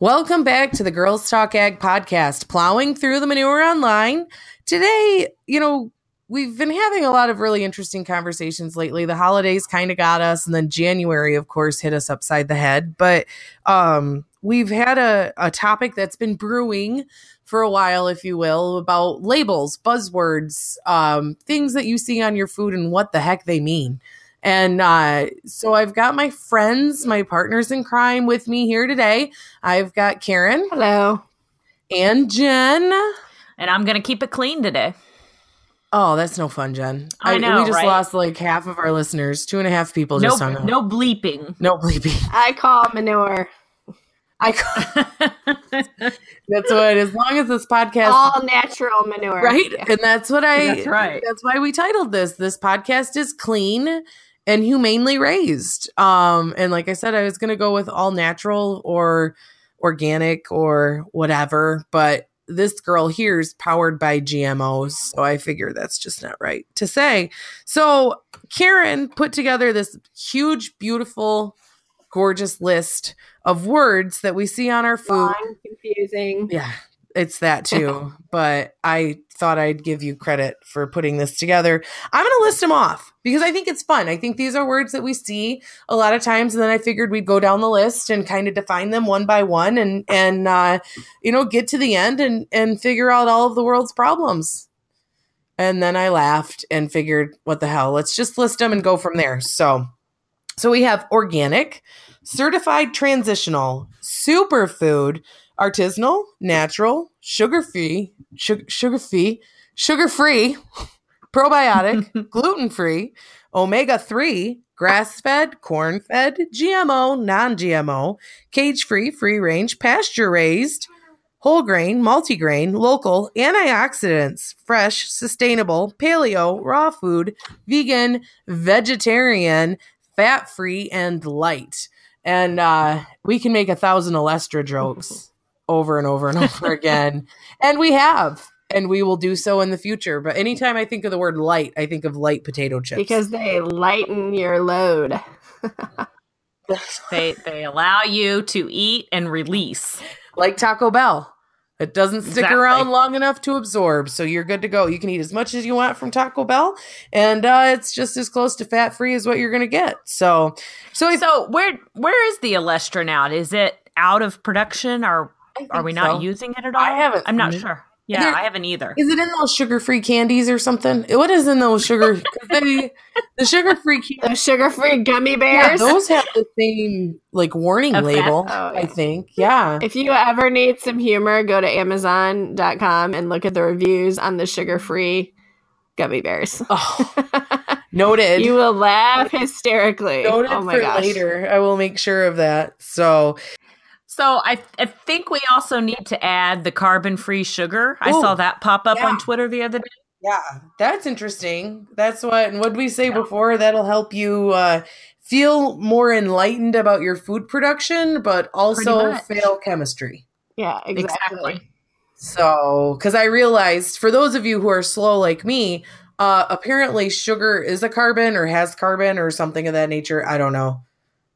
Welcome back to the Girls Talk Ag podcast, plowing through the manure online. Today, you know, we've been having a lot of really interesting conversations lately. The holidays kind of got us, and then January, of course, hit us upside the head. But um, we've had a, a topic that's been brewing for a while, if you will, about labels, buzzwords, um, things that you see on your food and what the heck they mean. And uh, so I've got my friends, my partners in crime with me here today. I've got Karen. Hello. And Jen. And I'm going to keep it clean today. Oh, that's no fun, Jen. I know. we just right? lost like half of our listeners. Two and a half people just no, hung up. no bleeping. No bleeping. I call manure I. that's what. As long as this podcast, all natural manure. right, and that's what I. That's right. That's why we titled this. This podcast is clean and humanely raised. Um, and like I said, I was going to go with all natural or organic or whatever, but this girl here is powered by GMOs. So I figure that's just not right to say. So Karen put together this huge, beautiful, gorgeous list of words that we see on our food. Long, confusing. Yeah, it's that too. but I thought I'd give you credit for putting this together. I'm going to list them off because I think it's fun. I think these are words that we see a lot of times, and then I figured we'd go down the list and kind of define them one by one, and and uh, you know get to the end and and figure out all of the world's problems. And then I laughed and figured, what the hell? Let's just list them and go from there. So, so we have organic, certified transitional, superfood, artisanal, natural, sugar free, sugar, sugar free, sugar free, probiotic, gluten free, omega 3, grass fed, corn fed, GMO, non GMO, cage free, free range, pasture raised, whole grain, multigrain, local, antioxidants, fresh, sustainable, paleo, raw food, vegan, vegetarian, fat free, and light. And uh, we can make a thousand Olestra jokes over and over and over again. And we have. And we will do so in the future. But anytime I think of the word light, I think of light potato chips. Because they lighten your load. They they allow you to eat and release. like Taco Bell. It doesn't stick Exactly. around long enough to absorb, so you're good to go. You can eat as much as you want from Taco Bell, and uh, it's just as close to fat free as what you're going to get. So, so, if, So where where is the Olestra now? Is it out of production or are we think not so. using it at all? I haven't I'm not sure. Yeah, There- I haven't either. Is it in those sugar-free candies or something? What is in those sugar? 'cause they, the sugar-free candies. Those sugar free gummy bears. Yeah, bears. those have the same like warning Of label. Oh, yeah. I think. Yeah. if you ever need some humor, go to Amazon.com and look at the reviews on the sugar free gummy bears. Oh, noted. you will laugh hysterically. noted oh my for gosh. later. I will make sure of that. So, So I I think we also need to add the carbon free sugar. I Ooh, saw that pop up yeah. on Twitter the other day. Yeah, that's interesting. That's what, and what we say before? That'll help you uh, feel more enlightened about your food production, but also much. fail chemistry. Yeah, exactly. Exactly. So, because I realized for those of you who are slow like me, uh, apparently sugar is a carbon or has carbon or something of that nature. I don't know.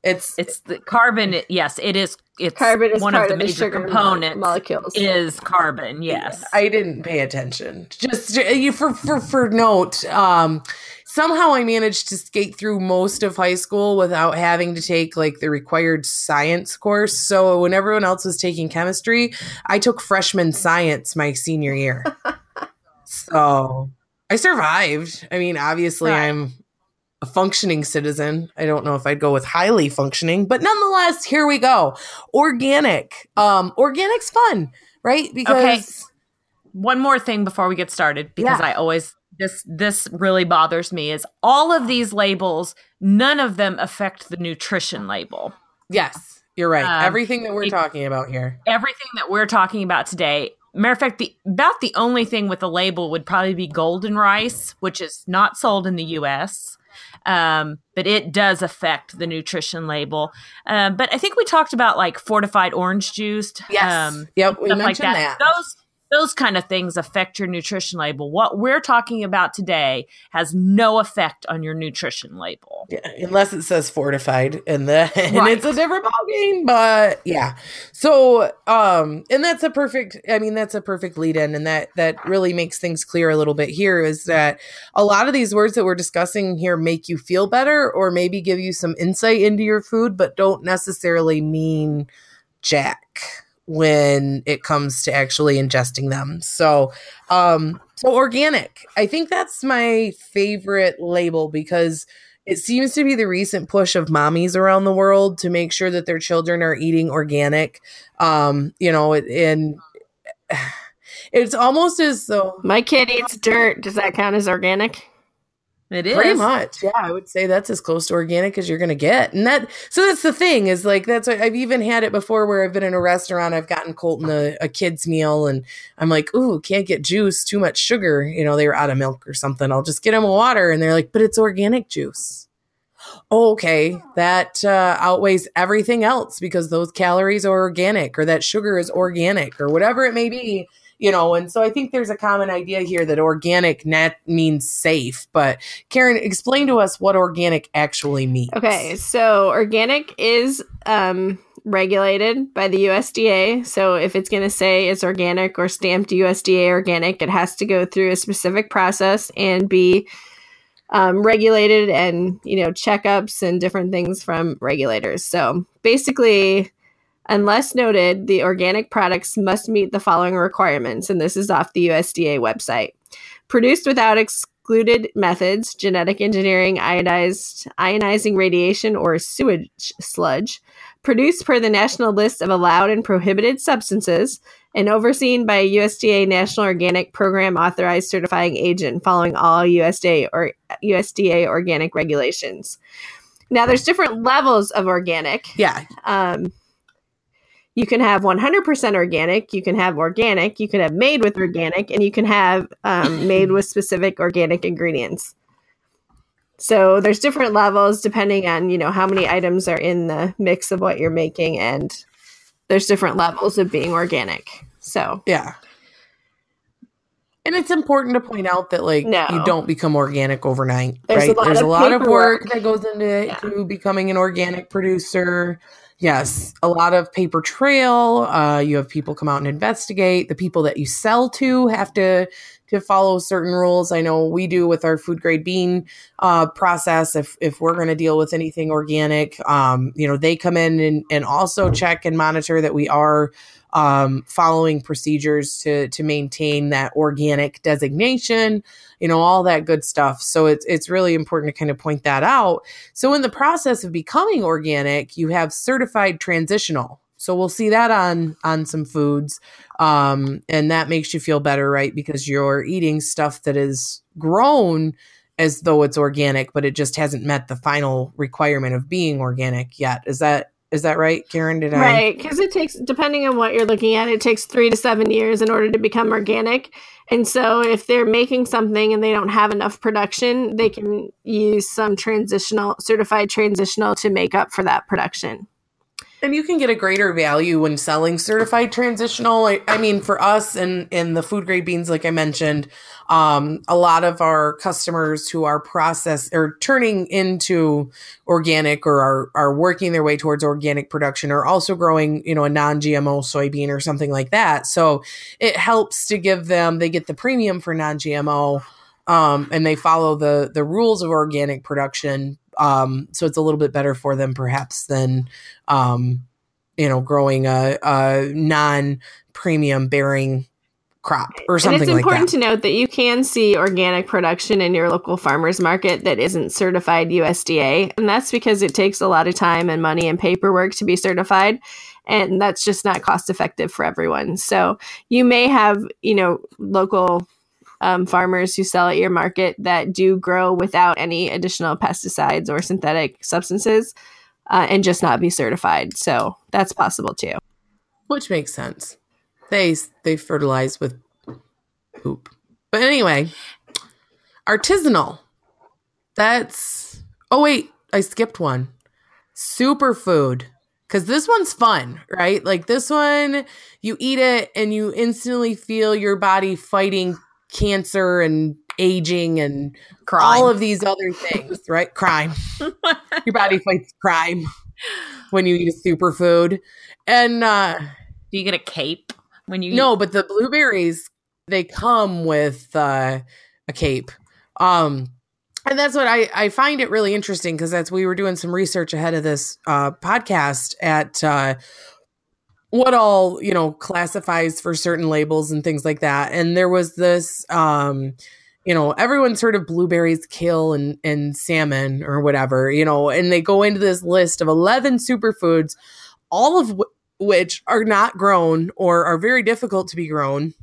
It's It's the carbon. Yes, it is. It's Carbon is one part of the major components. molecules. is carbon. Yes. I didn't pay attention. Just uh, you for for for note. Um, somehow I managed to skate through most of high school without having to take like the required science course. So when everyone else was taking chemistry, I took freshman science my senior year. so I survived. I mean, obviously Right. I'm a functioning citizen. I don't know if I'd go with highly functioning, but nonetheless, here we go. Organic. Um, organic's fun, right? Because One more thing before we get started, because Yeah. I always this this really bothers me is all of these labels. None of them affect the nutrition label. Yes, you're right. Um, Everything that we're it- talking about here. Everything that we're talking about today. Matter of fact, the about the only thing with a label would probably be golden rice, which is not sold in the U.S. Um, but it does affect the nutrition label. Um, but I think we talked about like fortified orange juice. Yes. Um, yep. We stuff like mentioned that. that. Those those kind of things affect your nutrition label. What we're talking about today has no effect on your nutrition label. Yeah, unless it says fortified and then Right. it's a different ballgame. But yeah. So um and that's a perfect I mean that's a perfect lead in and that that really makes things clear a little bit here is that a lot of these words that we're discussing here make you feel better or maybe give you some insight into your food, but don't necessarily mean jack when it comes to actually ingesting them. So, um so organic. I think that's my favorite label because it seems to be the recent push of mommies around the world to make sure that their children are eating organic. Um, you know, and it's almost as though My kid eats dirt. Does that count as organic? It is Pretty much, yeah. I would say that's as close to organic as you're going to get, and that. So that's the thing is like that's. I've even had it before where I've been in a restaurant. I've gotten Colton a, a kid's meal, and I'm like, "Ooh, can't get juice, too much sugar." You know, they were out of milk or something. I'll just get him a water, and they're like, "But it's organic juice." Oh, okay, that uh, outweighs everything else because those calories are organic, or that sugar is organic, or whatever it may be. You know, and so I think there's a common idea here that organic net means safe, but Karen, explain to us what organic actually means. Okay, so organic is um, regulated by the USDA. So if it's going to say it's organic or stamped USDA organic, it has to go through a specific process and be um, regulated and you know checkups and different things from regulators. So basically, unless noted, the organic products must meet the following requirements, and this is off the USDA website. Produced without excluded methods, genetic engineering, iodized, ionizing radiation, or sewage sludge, produced per the national list of allowed and prohibited substances, and overseen by a USDA National Organic Program authorized certifying agent following all USDA or USDA organic regulations. Now, there's different levels of organic. Yeah, Um, you can have 100% organic, you can have organic, you can have made with organic, and you can have um, made with specific organic ingredients. So there's different levels depending on you know how many items are in the mix of what you're making, and there's different levels of being organic. So yeah. And it's important to point out that like No. you don't become organic overnight, There's a right? lot There's of a lot of work that goes into Yeah. to becoming an organic producer. Yes, a lot of paper trail. Uh, you have people come out and investigate. The people that you sell to have to to follow certain rules. I know we do with our food grade bean uh, process. If if we're going to deal with anything organic, um, you know, they come in and and also check and monitor that we are um, following procedures to to maintain that organic designation. You know, all that good stuff. So it's it's really important to kind of point that out. So in the process of becoming organic, you have certified transitional. So we'll see that on on some foods, um, and that makes you feel better, right? Because you're eating stuff that is grown as though it's organic, but it just hasn't met the final requirement of being organic yet. Is that is that right, Karen? Did I? Right, because it takes, depending on what you're looking at, it takes three to seven years in order to become organic. And so, if they're making something and they don't have enough production, they can use some transitional, certified transitional to make up for that production. And you can get a greater value when selling certified transitional. I, I mean, for us and in the food grade beans, like I mentioned, um, a lot of our customers who are process or turning into organic or are, are working their way towards organic production are also growing, you know, a non-GMO soybean or something like that. So it helps to give them, they get the premium for non-GMO, um, and they follow the, the rules of organic production. Um, so it's a little bit better for them perhaps than, um, you know, growing a, a non-premium bearing crop or something. And it's like important that. to note that you can see organic production in your local farmers market that isn't certified USDA. And that's because it takes a lot of time and money and paperwork to be certified. And that's just not cost effective for everyone. So you may have, you know, local um, farmers who sell at your market that do grow without any additional pesticides or synthetic substances uh, and just not be certified. So that's possible too. which makes sense. They they fertilize with poop. But anyway, artisanal. That's oh wait, I skipped one. Superfood. because this one's fun, right? Like this one, you eat it and you instantly feel your body fighting cancer and aging and Crime. all of these other things, right? Crime. your body fights crime when you eat a superfood. And uh Do you get a cape when you no, but the blueberries they come with uh a cape. Um and that's what I, I find it really interesting because that's we were doing some research ahead of this uh, podcast at uh, what all you know classifies for certain labels and things like that. And there was this um you know everyone's heard of blueberries kill and and salmon or whatever you know and they go into this list of 11 superfoods all of w- which are not grown or are very difficult to be grown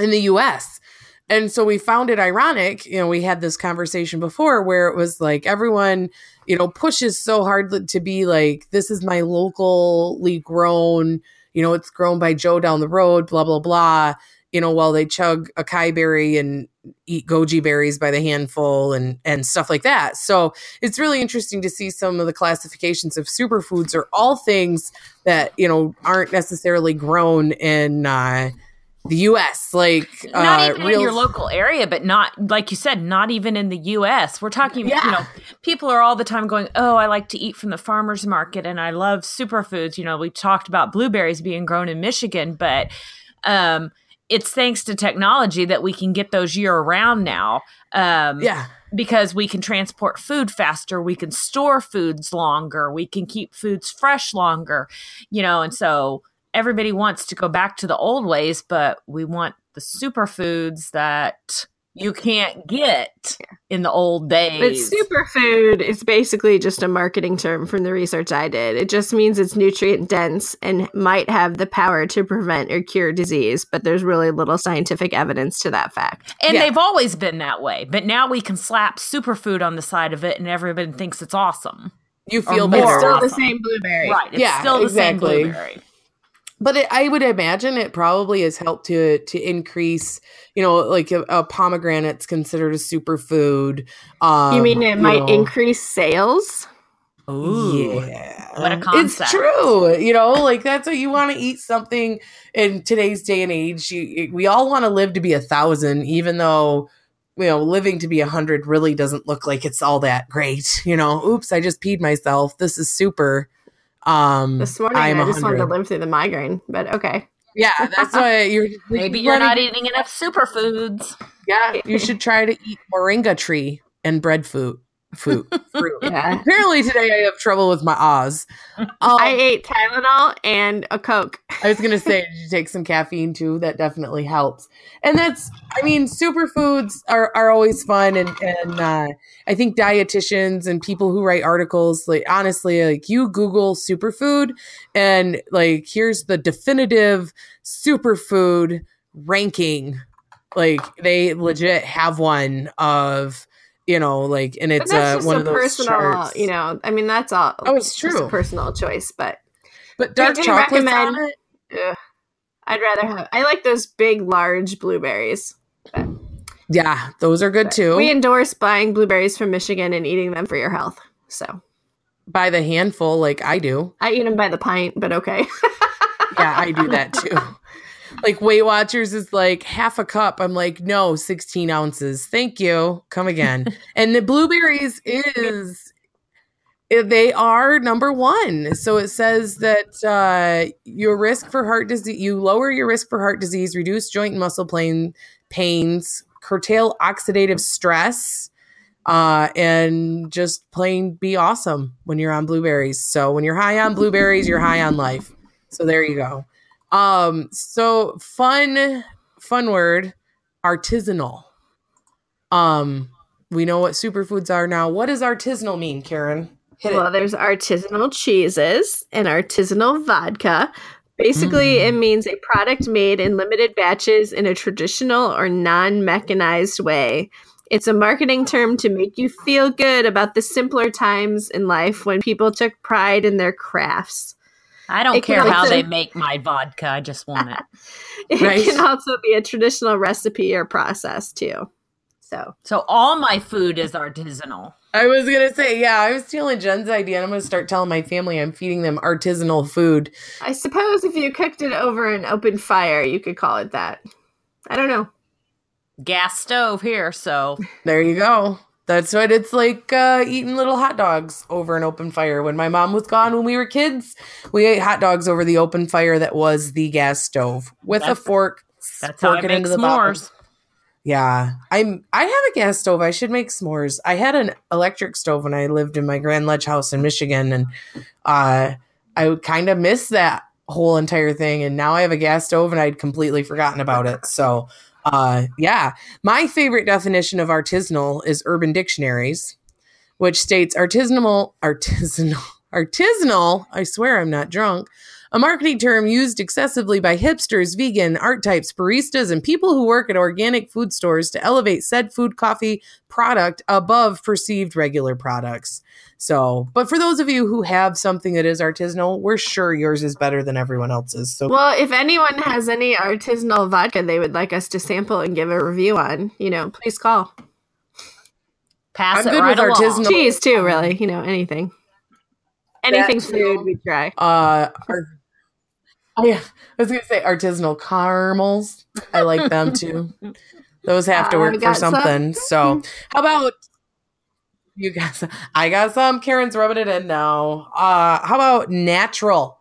in the US and so we found it ironic you know we had this conversation before where it was like everyone you know pushes so hard to be like this is my locally grown you know it's grown by joe down the road blah blah blah you know while they chug acai berry and eat goji berries by the handful and and stuff like that. So it's really interesting to see some of the classifications of superfoods are all things that you know aren't necessarily grown in uh the U.S. Like not uh, even real in your local area, but not like you said, not even in the U.S. We're talking, Yeah. you know, people are all the time going, "Oh, I like to eat from the farmers market, and I love superfoods." You know, we talked about blueberries being grown in Michigan, but um, it's thanks to technology that we can get those year round now. Um, yeah because we can transport food faster, we can store foods longer, we can keep foods fresh longer, you know, and so everybody wants to go back to the old ways, but we want the superfoods that you can't get in the old days. But days. superfood is basically just a marketing term from the research I did. It just means it's nutrient dense and might have the power to prevent or cure disease, but there's really little scientific evidence to that fact. and Yeah. they've always been that way, but now we can slap superfood on the side of it and everybody thinks it's awesome. you feel better more. It's still the same blueberry. Right. It's Yeah, still the exactly. same blueberry. But it, I would imagine it probably has helped to to increase. You know, like a, a pomegranate's considered a superfood. Um, You mean it might know. increase sales? Ooh. Yeah, What a concept. It's true. You know, like that's what you want to eat something in today's day and age. You, we all want to live to be a thousand, even though you know living to be a hundred really doesn't look like it's all that great. You know, oops, I just peed myself. This is super. Um, This morning I'm I just wanted to live through the migraine, but okay. Yeah, that's why you're. Maybe you you're wanna- not eating enough superfoods. Yeah, you should try to eat moringa tree and breadfruit. Fruit, fruit. Yeah. Apparently today I have trouble with my Oz. Um, I ate Tylenol and a Coke. I was gonna say, did you take some caffeine too? That definitely helps. And that's, I mean, superfoods are are always fun, and and uh, I think dietitians and people who write articles, like honestly, like you Google superfood, and like here's the definitive superfood ranking. Like they legit have one of, you know, like, and it's uh, just one a of those personal, charts. you know, I mean, that's all. Oh, it's just true. a personal choice, but But dark chocolate on it. ugh, I'd rather have, I like those big, large blueberries. Yeah, those are good too. We endorse buying blueberries from Michigan and eating them for your health. So by the handful, like I do. I eat them by the pint, but okay. Yeah, I do that too. Like Weight Watchers is like half a cup. I'm like, no, 16 ounces. Thank you. Come again. and the blueberries is eh, they are number one. So it says that uh, your risk for heart disease, you lower your risk for heart disease, reduce joint and muscle pain, pains, curtail oxidative stress, uh, and just plain be awesome when you're on blueberries. So when you're high on blueberries, you're high on life. So there you go. Um, so fun, fun word, artisanal. Um, we know what superfoods are now. What does artisanal mean, Karen? Hit it. well, there's artisanal cheeses and artisanal vodka. Basically, Mm. it means a product made in limited batches in a traditional or non mechanized way. It's a marketing term to make you feel good about the simpler times in life when people took pride in their crafts. I don't It can care how they make my vodka. I just want it. It Right. can also be a traditional recipe or process too. So So all my food is artisanal. I was gonna say, yeah, I was stealing Jen's idea, and I'm gonna start telling my family I'm feeding them artisanal food. I suppose if you cooked it over an open fire, you could call it that. I don't know. Gas stove here, so There you go. That's what it's like uh, eating little hot dogs over an open fire. When my mom was gone when we were kids, we ate hot dogs over the open fire that was the gas stove with a That's- fork. that's how I it make into the bottom. s'mores. Yeah, I'm. I have a gas stove. I should make s'mores. I had an electric stove when I lived in my Grand Ledge house in Michigan, and uh, I kind of missed that whole entire thing. And now I have a gas stove, and I'd completely forgotten about it. So, uh, yeah, my favorite definition of artisanal is Urban Dictionaries, which states artisanal, artisanal, artisanal. I swear I'm not drunk a marketing term used excessively by hipsters, vegan, art types, baristas, and people who work at organic food stores to elevate said food coffee product above perceived regular products. So, but for those of you who have something that is artisanal, we're sure yours is better than everyone else's. So, Well, if anyone has any artisanal vodka they would like us to sample and give a review on, you know, please call. Pass I'm it good right with along. artisanal- Cheese too, really. You know, anything. Anything food we try. uh, our, oh yeah, I was gonna say artisanal caramels. I like them too. Those have to I work for got some. something. So, how about you guys? I got some. Karen's rubbing it in now. Uh, how about natural?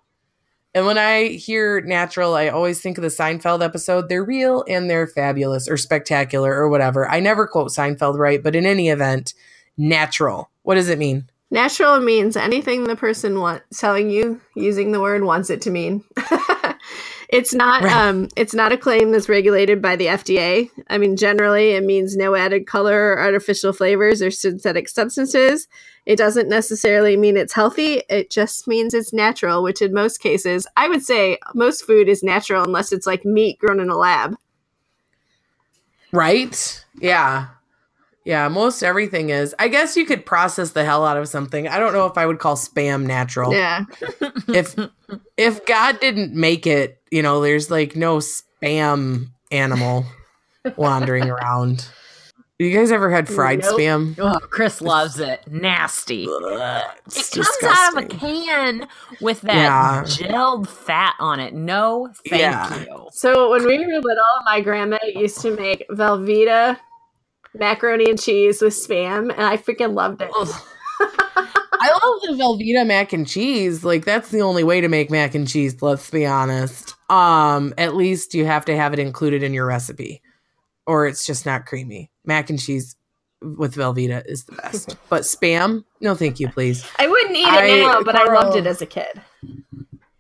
And when I hear natural, I always think of the Seinfeld episode. They're real and they're fabulous or spectacular or whatever. I never quote Seinfeld right, but in any event, natural. What does it mean? Natural means anything the person wants telling you using the word wants it to mean. it's not Right. um it's not a claim that's regulated by the FDA. I mean generally it means no added color or artificial flavors or synthetic substances. It doesn't necessarily mean it's healthy. It just means it's natural, which in most cases, I would say most food is natural unless it's like meat grown in a lab. Right? Yeah. Yeah, most everything is. I guess you could process the hell out of something. I don't know if I would call spam natural. Yeah. If if God didn't make it, you know, there's like no spam animal wandering around. You guys ever had fried Nope. spam? Oh, Chris loves it. Nasty. Ugh, it's it comes out of a can with that Yeah. gelled fat on it. No, thank Yeah. you. So when we were little, my grandma used to make Velveeta macaroni and cheese with spam, and I freaking loved it. I love the Velveeta mac and cheese. Like that's the only way to make mac and cheese, let's be honest. Um, at least you have to have it included in your recipe. Or it's just not creamy. Mac and cheese with Velveeta is the best. but spam? No thank you, please. I wouldn't eat it I- now, but I loved it as a kid.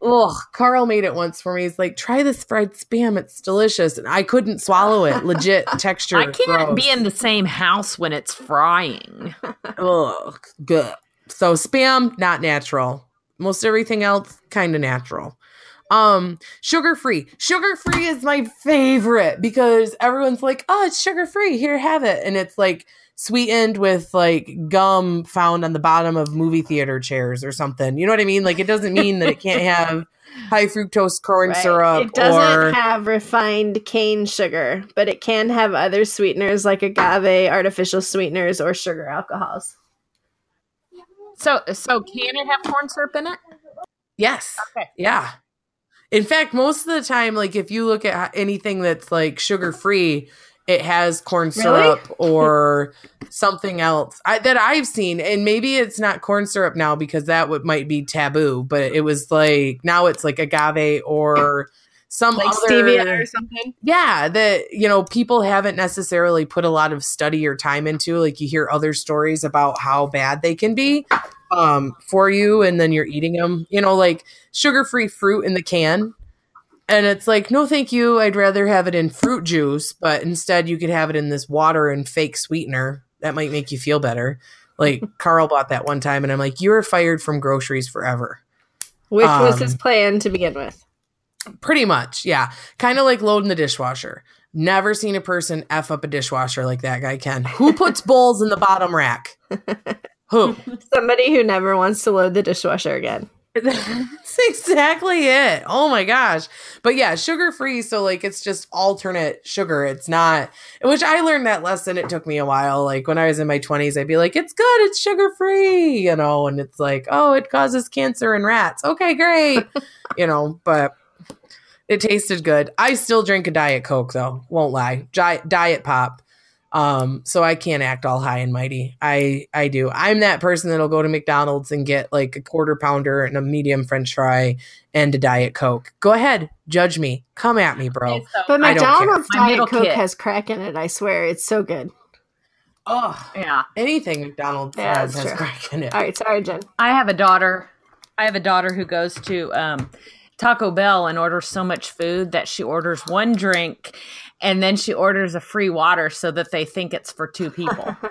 Ugh, Carl made it once for me. He's like, try this fried spam. It's delicious. And I couldn't swallow it. Legit texture. I can't gross. be in the same house when it's frying. Ugh, good. So spam, not natural. Most everything else, kind of natural. Um, sugar free. Sugar free is my favorite because everyone's like, oh, it's sugar free. Here, have it. And it's like sweetened with like gum found on the bottom of movie theater chairs or something. You know what I mean? Like it doesn't mean that it can't have high fructose corn Right. syrup It doesn't or have refined cane sugar, but it can have other sweeteners like agave, artificial sweeteners, or sugar alcohols. So, so can it have corn syrup in it? Yes. Okay. Yeah. In fact, most of the time, like if you look at anything that's like sugar free, it has corn syrup or something else I, that I've seen. And maybe it's not corn syrup now because that would might be taboo. But it was like now it's like agave or some Like other stevia or something. yeah that you know people haven't necessarily put a lot of study or time into like you hear other stories about how bad they can be um for you and then you're eating them you know like sugar-free fruit in the can and it's like no thank you i'd rather have it in fruit juice but instead you could have it in this water and fake sweetener that might make you feel better like carl bought that one time and i'm like you're fired from groceries forever Which was Um, his plan to begin with. Pretty much, yeah. Kind of like loading the dishwasher. Never seen a person F up a dishwasher like that guy can. Who puts bowls in the bottom rack? Who? Somebody who never wants to load the dishwasher again. That's exactly it. Oh my gosh. But yeah, sugar free. So, like, it's just alternate sugar. It's not, which I learned that lesson. It took me a while. Like, when I was in my 20s, I'd be like, it's good. It's sugar free, you know, and it's like, oh, it causes cancer in rats. Okay, great. you know, but it tasted good. I still drink a Diet Coke, though. Won't lie. Diet Pop. Um, so I can't act all high and mighty. I I do. I'm that person that'll go to McDonald's and get like a quarter pounder and a medium French fry and a Diet Coke. Go ahead, judge me. Come at me, bro. Okay, so But I don't care. McDonald's My Diet Coke kit. has crack in it. I swear, it's so good. Oh, yeah, anything McDonald's Yeah, has has crack in it. All right, sorry, Jen. I have a daughter. I have a daughter who goes to um, Taco Bell and orders so much food that she orders one drink and then she orders a free water so that they think it's for two people.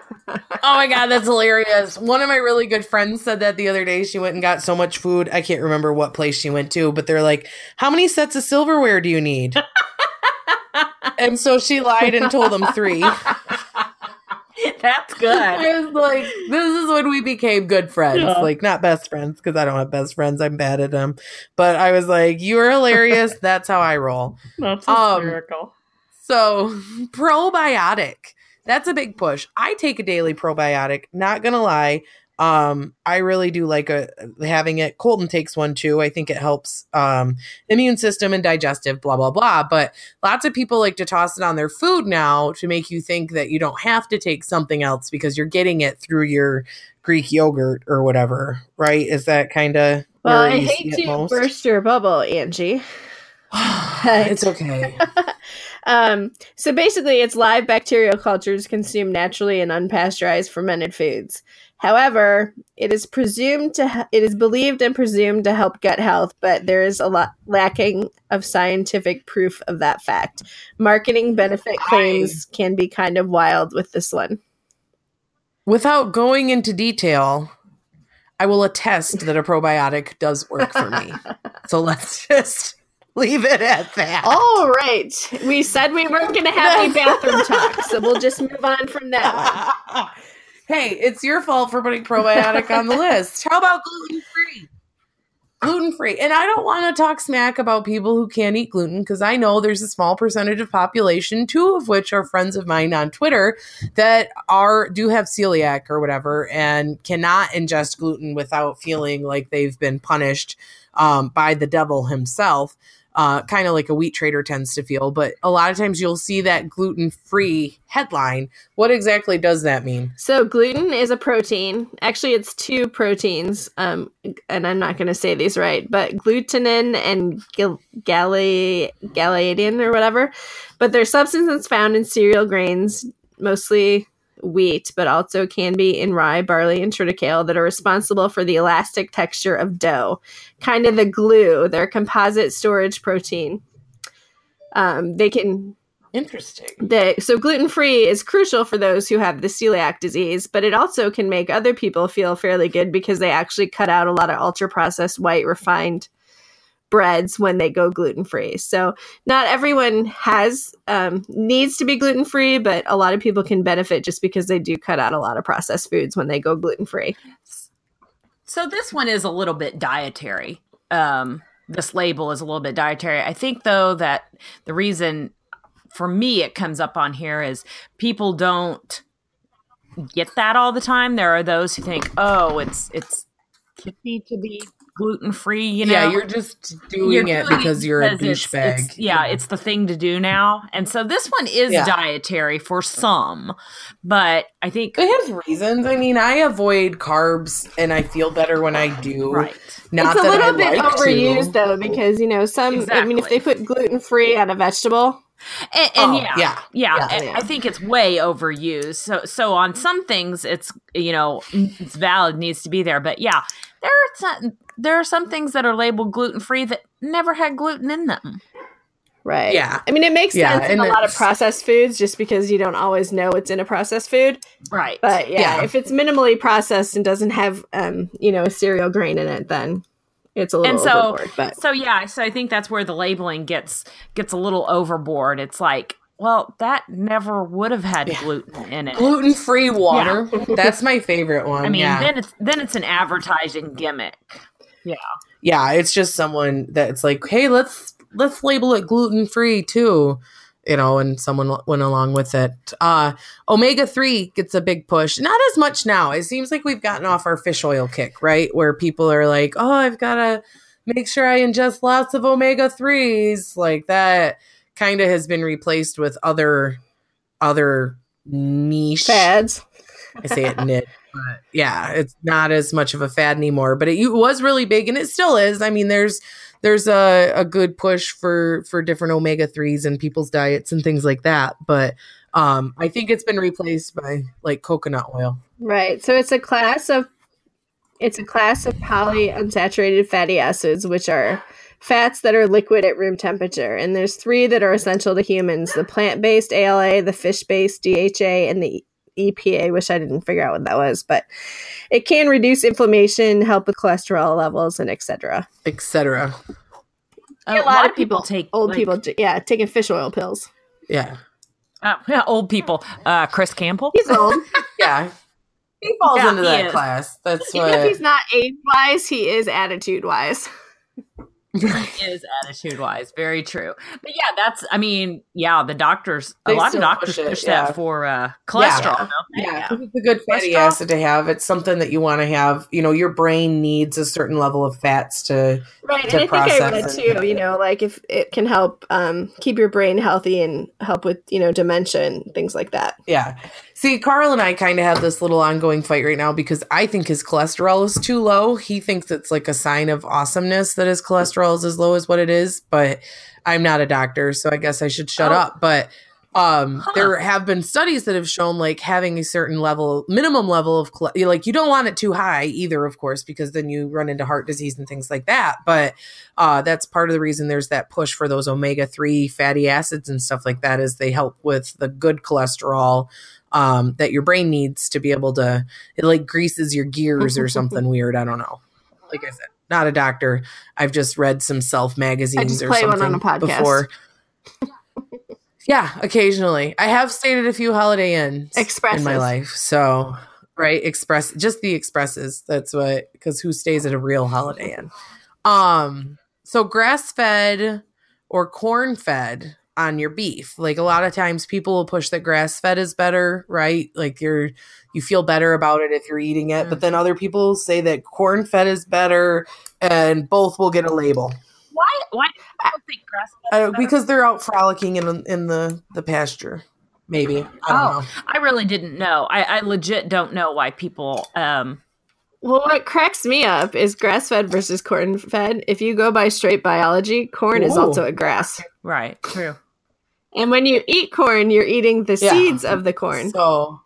Oh my god, that's hilarious. One of my really good friends said that the other day. She went and got so much food. I can't remember what place she went to, but they're like, "How many sets of silverware do you need?" and so she lied and told them three. That's good. I was like, this is when we became good friends. Yeah. Like, not best friends, because I don't have best friends. I'm bad at them. But I was like, you are hilarious. That's how I roll. That's Um, hysterical. So, probiotic. That's a big push. I take a daily probiotic, not going to lie. Um, I really do like a, having it. Colton takes one too. I think it helps um, immune system and digestive, blah, blah, blah. But lots of people like to toss it on their food now to make you think that you don't have to take something else because you're getting it through your Greek yogurt or whatever, right? Is that kind of Well, I hate to burst your bubble, Angie. it's okay. Um, so basically, it's live bacterial cultures consumed naturally in unpasteurized fermented foods. However, it is presumed to it is believed and presumed to help gut health, but there is a lot lacking of scientific proof of that fact. Marketing benefit claims can be kind of wild with this one. Without going into detail, I will attest that a probiotic does work for me. so let's just leave it at that. All right, we said we weren't going to have any bathroom talk, so we'll just move on from that one. hey, it's your fault for putting probiotic on the list. How about gluten free? Gluten free. And I don't want to talk smack about people who can't eat gluten because I know there's a small percentage of population, two of which are friends of mine on Twitter, that are do have celiac or whatever and cannot ingest gluten without feeling like they've been punished um, by the devil himself uh, kind of like a wheat trader tends to feel. But a lot of times you'll see that gluten free headline. What exactly does that mean? So gluten is a protein. Actually, it's two proteins. Um, and I'm not going to say these right, but glutenin and gal- galladian or whatever. But they're substances found in cereal grains, mostly wheat, but also can be in rye, barley, and triticale that are responsible for the elastic texture of dough, kind of the glue. They're composite storage protein. Um, they can Interesting. the so gluten free is crucial for those who have the celiac disease, but it also can make other people feel fairly good because they actually cut out a lot of ultra processed white refined breads when they go gluten free. So not everyone has um, needs to be gluten free, but a lot of people can benefit just because they do cut out a lot of processed foods when they go gluten free. So this one is a little bit dietary. Um, this label is a little bit dietary. I think though that the reason for me it comes up on here is people don't get that all the time. There are those who think, oh, it's it's kippy to be gluten free. You know, yeah, you're just doing You're it doing because you're a because it's- douchebag. it's- Yeah, it's the thing to do now. And so this one is Yeah. dietary for some, but I think It has reasons. I mean, I avoid carbs and I feel better when I do. right. Not it's a that little I bit like overused to. though because you know some I mean if they put gluten free on a vegetable, And, and Oh, yeah, yeah. yeah, Yeah. and Yeah. I think it's way overused. So, so on some things, it's you know it's valid, needs to be there. But yeah, there are some, there are some things that are labeled gluten free that never had gluten in them. right? Yeah. I mean it makes Yeah, sense in a lot of processed foods just because you don't always know what's in a processed food. Right. But yeah, Yeah. if it's minimally processed and doesn't have um, you know, a cereal grain in it, then it's a little and so overboard. But so yeah, so I think that's where the labeling gets gets a little overboard. It's like, well, that never would have had gluten in it. Gluten free water. That's my favorite one. I mean, yeah. then it's then it's an advertising gimmick. Yeah, Yeah, it's just someone that's like, hey, let's let's label it gluten free too, you know, and someone went along with it. Uh, omega three gets a big push, not as much now. It seems like we've gotten off our fish oil kick, right? Where people are like, oh, I've got to make sure I ingest lots of omega threes, like that. Kind of has been replaced with other other niche Fads. I say it knit, but yeah, it's not as much of a fad anymore. But it, was really big, and it still is. I mean, there's there's a, a good push for for different omega threes and people's diets and things like that. But um, I think it's been replaced by like coconut oil. Right. So it's a class of it's a class of polyunsaturated fatty acids, which are fats that are liquid at room temperature. And there's three that are essential to humans: the plant-based ALA, the fish-based DHA, and the EPA, which I didn't figure out what that was, but it can reduce inflammation, help with cholesterol levels, and etc. Etc. A, a, lot, of people, people take old like, people, yeah, taking fish oil pills. Yeah, uh, yeah, old people. Uh, Chris Campbell, he's old. yeah, he falls yeah, into he that is. class. That's even what... if he's not age wise, he is attitude wise. is attitude wise. Very true. But yeah, that's I mean, yeah, the doctors they a lot of doctors push, push that for uh cholesterol. Yeah, yeah. yeah. it's a good fatty acid to have. It's something that you want to have. You know, your brain needs a certain level of fats to Right. To and I think I read too, you know, like if it can help um keep your brain healthy and help with, you know, dementia and things like that. Yeah. See, Carl and I kind of have this little ongoing fight right now because I think his cholesterol is too low. He thinks it's like a sign of awesomeness that his cholesterol is as low as what it is, but I'm not a doctor, so I guess I should shut oh. up. But um huh. there have been studies that have shown like having a certain level minimum level of like you don't want it too high either of course because then you run into heart disease and things like that but uh that's part of the reason there's that push for those omega-3 fatty acids and stuff like that is they help with the good cholesterol um, that your brain needs to be able to it like greases your gears or something weird. I don't know. Like I said, not a doctor. I've just read some self magazines or something on a podcast before. yeah, occasionally. I have stayed at a few Holiday Inns Expresses. in my life. So right, express just the expresses. That's what because who stays at a real Holiday Inn? Um, so grass fed or corn fed on your beef. Like a lot of times people will push that grass fed is better, right? Like you're you feel better about it if you're eating it. Mm. But then other people say that corn fed is better and both will get a label. Why why do people think grass fed? because they're out frolicking in in the the pasture. Maybe. I oh, know. I really didn't know. I, I legit don't know why people um well, what cracks me up is grass fed versus corn fed. If you go by straight biology, corn Ooh. is also a grass. Right, true. And when you eat corn, you're eating the yeah. seeds of the corn. So,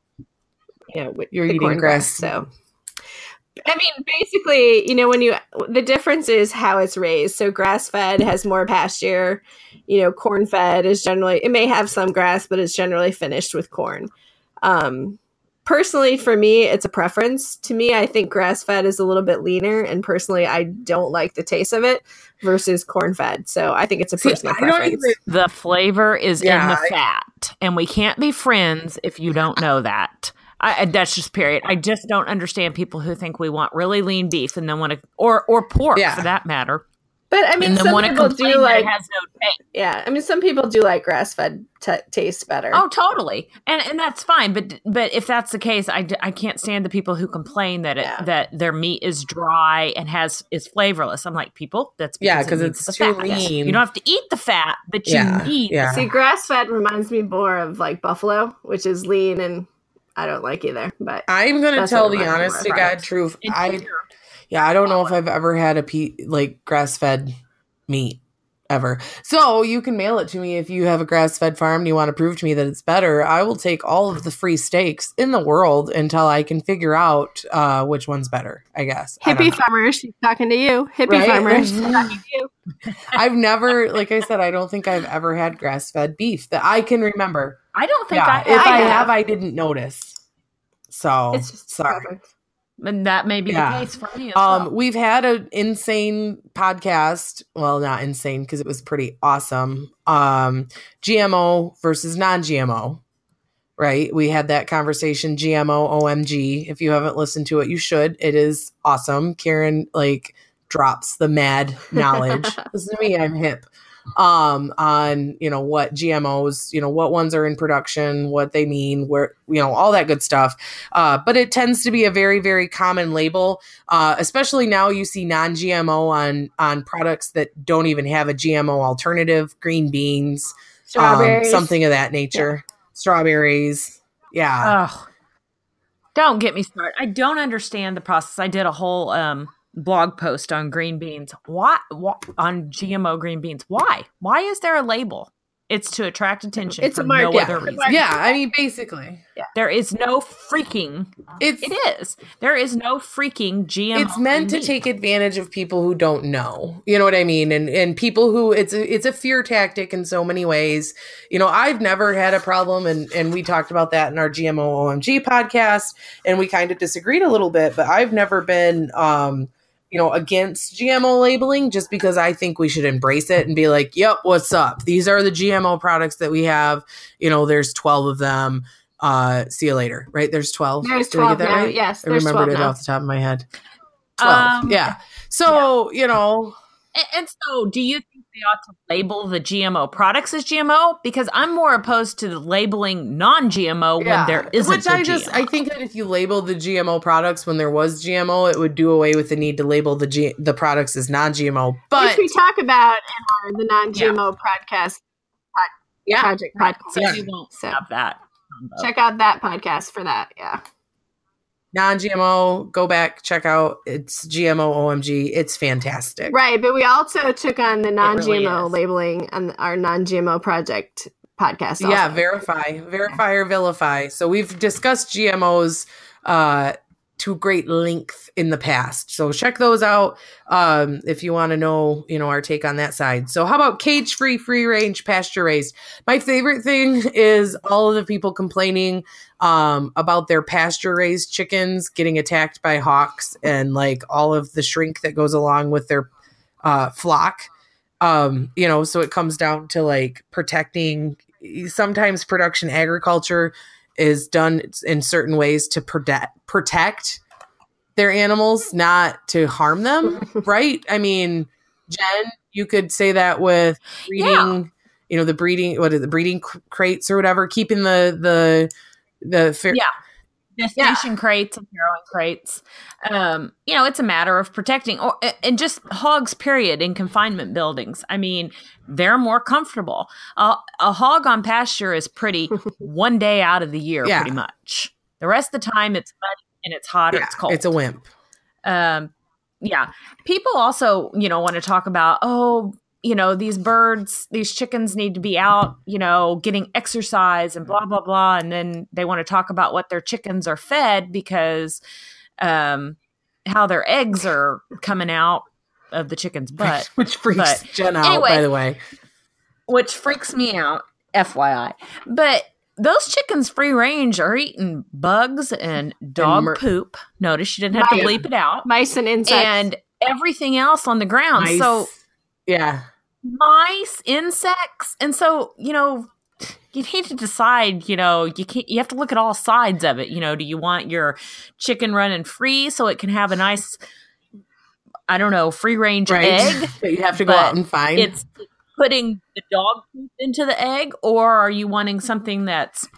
yeah, you're eating grass. So, I mean, basically, you know, when you the difference is how it's raised. So, grass fed has more pasture. You know, corn fed is generally it may have some grass, but it's generally finished with corn. Um, personally for me it's a preference. To me i think grass fed is a little bit leaner and personally i don't like the taste of it versus corn fed so i think it's a personal See, preference even, the flavor is yeah, in the I, fat and we can't be friends if you don't know that. I, that's just period. I just don't understand people who think we want really lean beef and then want to, or or pork yeah. for that matter, but I mean, some people do like has no taste. Yeah, I mean, some people do like grass fed t- taste better. Oh, totally, and and that's fine. But but if that's the case, I, I can't stand the people who complain that it, yeah. that their meat is dry and has is flavorless. I'm like, people, that's yeah, because it it's too fat. lean. You don't have to eat the fat, but yeah. you need. Yeah. See, grass fed reminds me more of like buffalo, which is lean and I don't like either. But I'm gonna tell the honest to God truth. I yeah, I don't know if I've ever had a pe- like grass fed meat ever. So you can mail it to me if you have a grass fed farm and you want to prove to me that it's better. I will take all of the free steaks in the world until I can figure out uh, which one's better, I guess. Hippie I farmers, she's talking to you. Hippie right? farmers, talking to you. I've never, like I said, I don't think I've ever had grass fed beef that I can remember. I don't think yeah, I, if I, I have. have, I didn't notice. So it's just sorry. Perfect. And that may be yeah. the case for me. um, well. we've had an insane podcast. Well, not insane because it was pretty awesome. Um, GMO versus non-GMO. Right, we had that conversation. GMO, OMG. If you haven't listened to it, you should. It is awesome. Karen like drops the mad knowledge. Listen to me, I'm hip um, on you know what GMOs, you know what ones are in production, what they mean, where you know all that good stuff. Uh, but it tends to be a very very common label, uh, especially now you see non-GMO on on products that don't even have a GMO alternative, green beans, um, something of that nature, yeah. strawberries. Yeah. Oh, don't get me started. I don't understand the process. I did a whole um, blog post on green beans. Why, why on GMO green beans? Why? Why is there a label? It's to attract attention. It's a market. No other reason. Yeah, I mean, basically, yeah. there is no freaking. It's it is. There is no freaking GMO. It's meant to meat. take advantage of people who don't know. You know what I mean? And and people who it's a, it's a fear tactic in so many ways. You know, I've never had a problem, and and we talked about that in our GMO OMG podcast, and we kind of disagreed a little bit, but I've never been. um you know, against GMO labeling just because I think we should embrace it and be like, yep, what's up? These are the GMO products that we have. You know, there's 12 of them. Uh, see you later, right? There's 12. There's 12 now, right? yes. I remembered it now. off the top of my head. 12. Um, yeah. So, yeah. you know, and, and, so, do you think they ought to label the GMO products as GMO? Because I'm more opposed to labeling non-GMO yeah. when there isn't. Which I just, I think that if you label the GMO products when there was GMO, it would do away with the need to label the G- the products as non-GMO. But which we talk about in our, the non-GMO yeah. podcast, pod, yeah. project podcast. So yeah. we won't so have that. Check out that podcast for that. Yeah non-GMO, go back, check out it's GMO OMG. It's fantastic. Right, but we also took on the non-GMO really labeling on our non-GMO project podcast. Also. Yeah, verify, verify or vilify. So we've discussed GMOs uh, to great length in the past. So check those out um, if you want to know, you know, our take on that side. So how about cage free, free range, pasture raised? My favorite thing is all of the people complaining um, about their pasture raised chickens getting attacked by hawks and like all of the shrink that goes along with their uh, flock. Um, you know, so it comes down to like protecting. Sometimes production agriculture is done in certain ways to protect protect their animals, not to harm them, right? I mean, Jen, you could say that with breeding, yeah. you know, the breeding, what is the breeding crates or whatever, keeping the the the fair, yeah gestation yeah. crates and farrowing crates. Um, you know, it's a matter of protecting or and just hogs period in confinement buildings. I mean, they're more comfortable. Uh, a hog on pasture is pretty one day out of the year, yeah. pretty much. The rest of the time, it's muddy and it's hot yeah, or it's cold. It's a wimp. Um, yeah. People also, you know, want to talk about, oh, you know, these birds, these chickens need to be out, you know, getting exercise and blah, blah, blah. And then they want to talk about what their chickens are fed because um, how their eggs are coming out of the chicken's butt. which freaks but, Jen out, anyway, by the way. Which freaks me out, FYI. But those chickens free range are eating bugs and dog and poop. Notice you didn't have to bleep it out. Mice and insects. And everything else on the ground. Mice. So yeah mice, insects. And so, you know, you need to decide, you know, you can't you have to look at all sides of it. You know, do you want your chicken running free so it can have a nice I don't know, free range right. egg? But you have to go out and find. It's putting the dog poop into the egg, or are you wanting something that's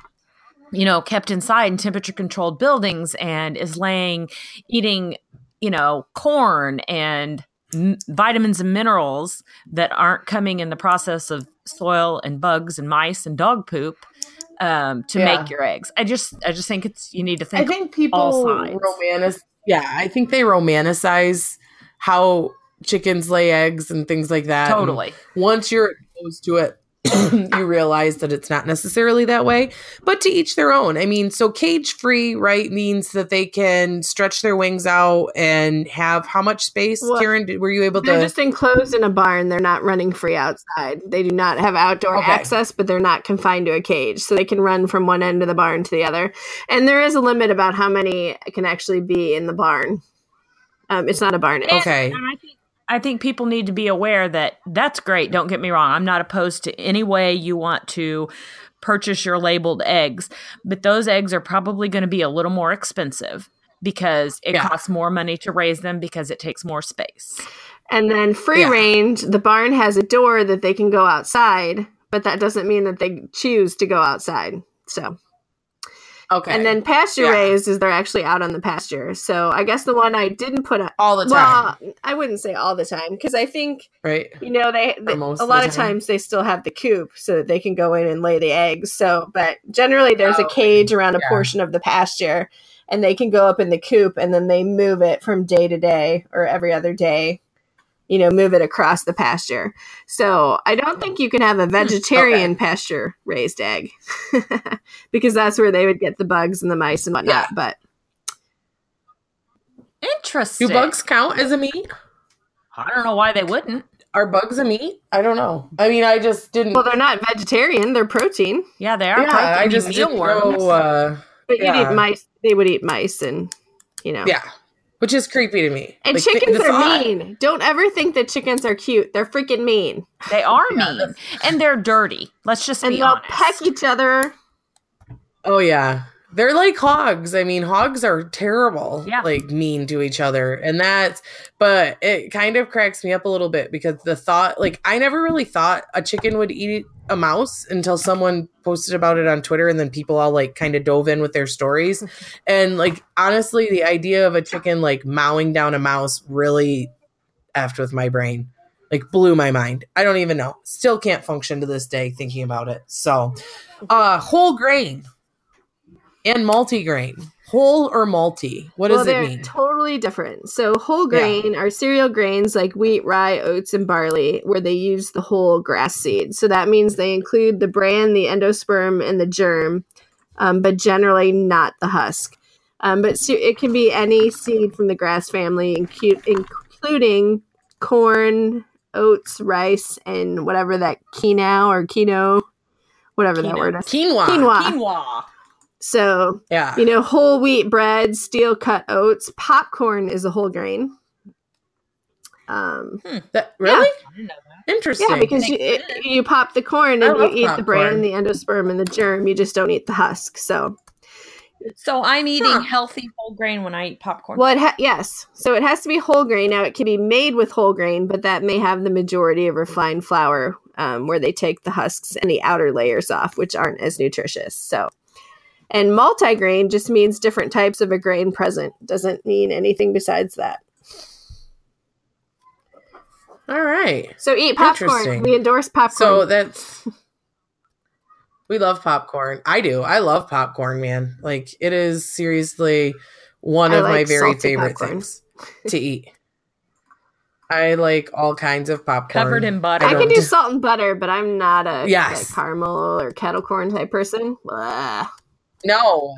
you know kept inside in temperature controlled buildings and is laying eating you know corn and m- vitamins and minerals that aren't coming in the process of soil and bugs and mice and dog poop um, to yeah. make your eggs. I just I just think it's you need to think. I think people romanticize. Yeah, I think they romanticize how chickens lay eggs and things like that. Totally. And once you're exposed to it, you realize that it's not necessarily that way, but to each their own. I mean, so cage free, right, means that they can stretch their wings out and have how much space, well, Karen? Were you able they're to? They're just enclosed in a barn. They're not running free outside. They do not have outdoor okay. access, but they're not confined to a cage. So they can run from one end of the barn to the other. And there is a limit about how many can actually be in the barn. Um, it's not a barn. Okay. And I think I think people need to be aware that that's great. Don't get me wrong. I'm not opposed to any way you want to purchase your labeled eggs, but those eggs are probably going to be a little more expensive. because it Yeah. costs more money to raise them because it takes more space. And then free Yeah. range, the barn has a door that they can go outside, but that doesn't mean that they choose to go outside. So, Okay. and then pasture Yeah. raised is they're actually out on the pasture. So, I guess the one I didn't put up. all the time, Well, I wouldn't say all the time because I think right? you know they, they a lot of time. times they still have the coop so that they can go in and lay the eggs. So, but generally there's Oh, a cage around a yeah. portion of the pasture, and they can go up in the coop and then they move it from day to day or every other day. You know, move it across the pasture. So I don't think you can have a vegetarian pasture raised egg because that's where they would get the bugs and the mice and whatnot. Yeah. But Interesting. Do bugs count as a meat? I don't know why they wouldn't. Are bugs a meat? I don't know. I mean, I just didn't. well, they're not vegetarian; they're protein. Yeah, they are. yeah, protein. I just didn't mealworms. know. Uh, But you'd Yeah. eat mice. They would eat mice, and you know. yeah, which is creepy to me. And Like, chickens the are thought- mean. Don't ever think that chickens are cute. They're freaking mean. They are mean and they're dirty. Let's just And be they'll honest. peck each other. Oh yeah. They're like hogs. I mean, hogs are terrible, Yeah. like mean to each other. And that's, but it kind of cracks me up a little bit because the thought, like, I never really thought a chicken would eat a mouse until someone posted about it on Twitter and then people all like kind of dove in with their stories. and like, honestly, the idea of a chicken like mowing down a mouse really effed with my brain. Like blew my mind. I don't even know. Still can't function to this day thinking about it. So, uh, whole grain and multigrain. Whole or multi? What well, does it mean? totally different. So whole grain are cereal grains like wheat, rye, oats, and barley, where they use the whole grass seed. So that means they include the bran, the endosperm, and the germ, um, but generally not the husk. Um, but ce- it can be any seed from the grass family, incu- including corn, oats, rice, and whatever that quinoa or quino, whatever that word is. Quinoa. Quinoa. Quinoa. So Yeah. you know, whole wheat bread, steel cut oats, popcorn is a whole grain. Um, That, really? I didn't know that. Interesting. yeah, because you, it, you pop the corn and you love eat the bran, popcorn. the endosperm, and the germ. You just don't eat the husk. So, So I'm eating Huh. healthy whole grain when I eat popcorn. well, it ha- yes, so it has to be whole grain. Now, it can be made with whole grain, but that may have the majority of refined flour, um, where they take the husks and the outer layers off, which aren't as nutritious. So. And multigrain just means different types of a grain present. Doesn't mean anything besides that. All right. So eat popcorn. We endorse popcorn. So that's we love popcorn. I do. I love popcorn, man. Like it is seriously one I of my very favorite popcorn. things to eat. I like all kinds of popcorn. Covered in butter. I I can don't do do- salt and butter, but I'm not a Yes. like caramel or kettle corn type person. Blah. No.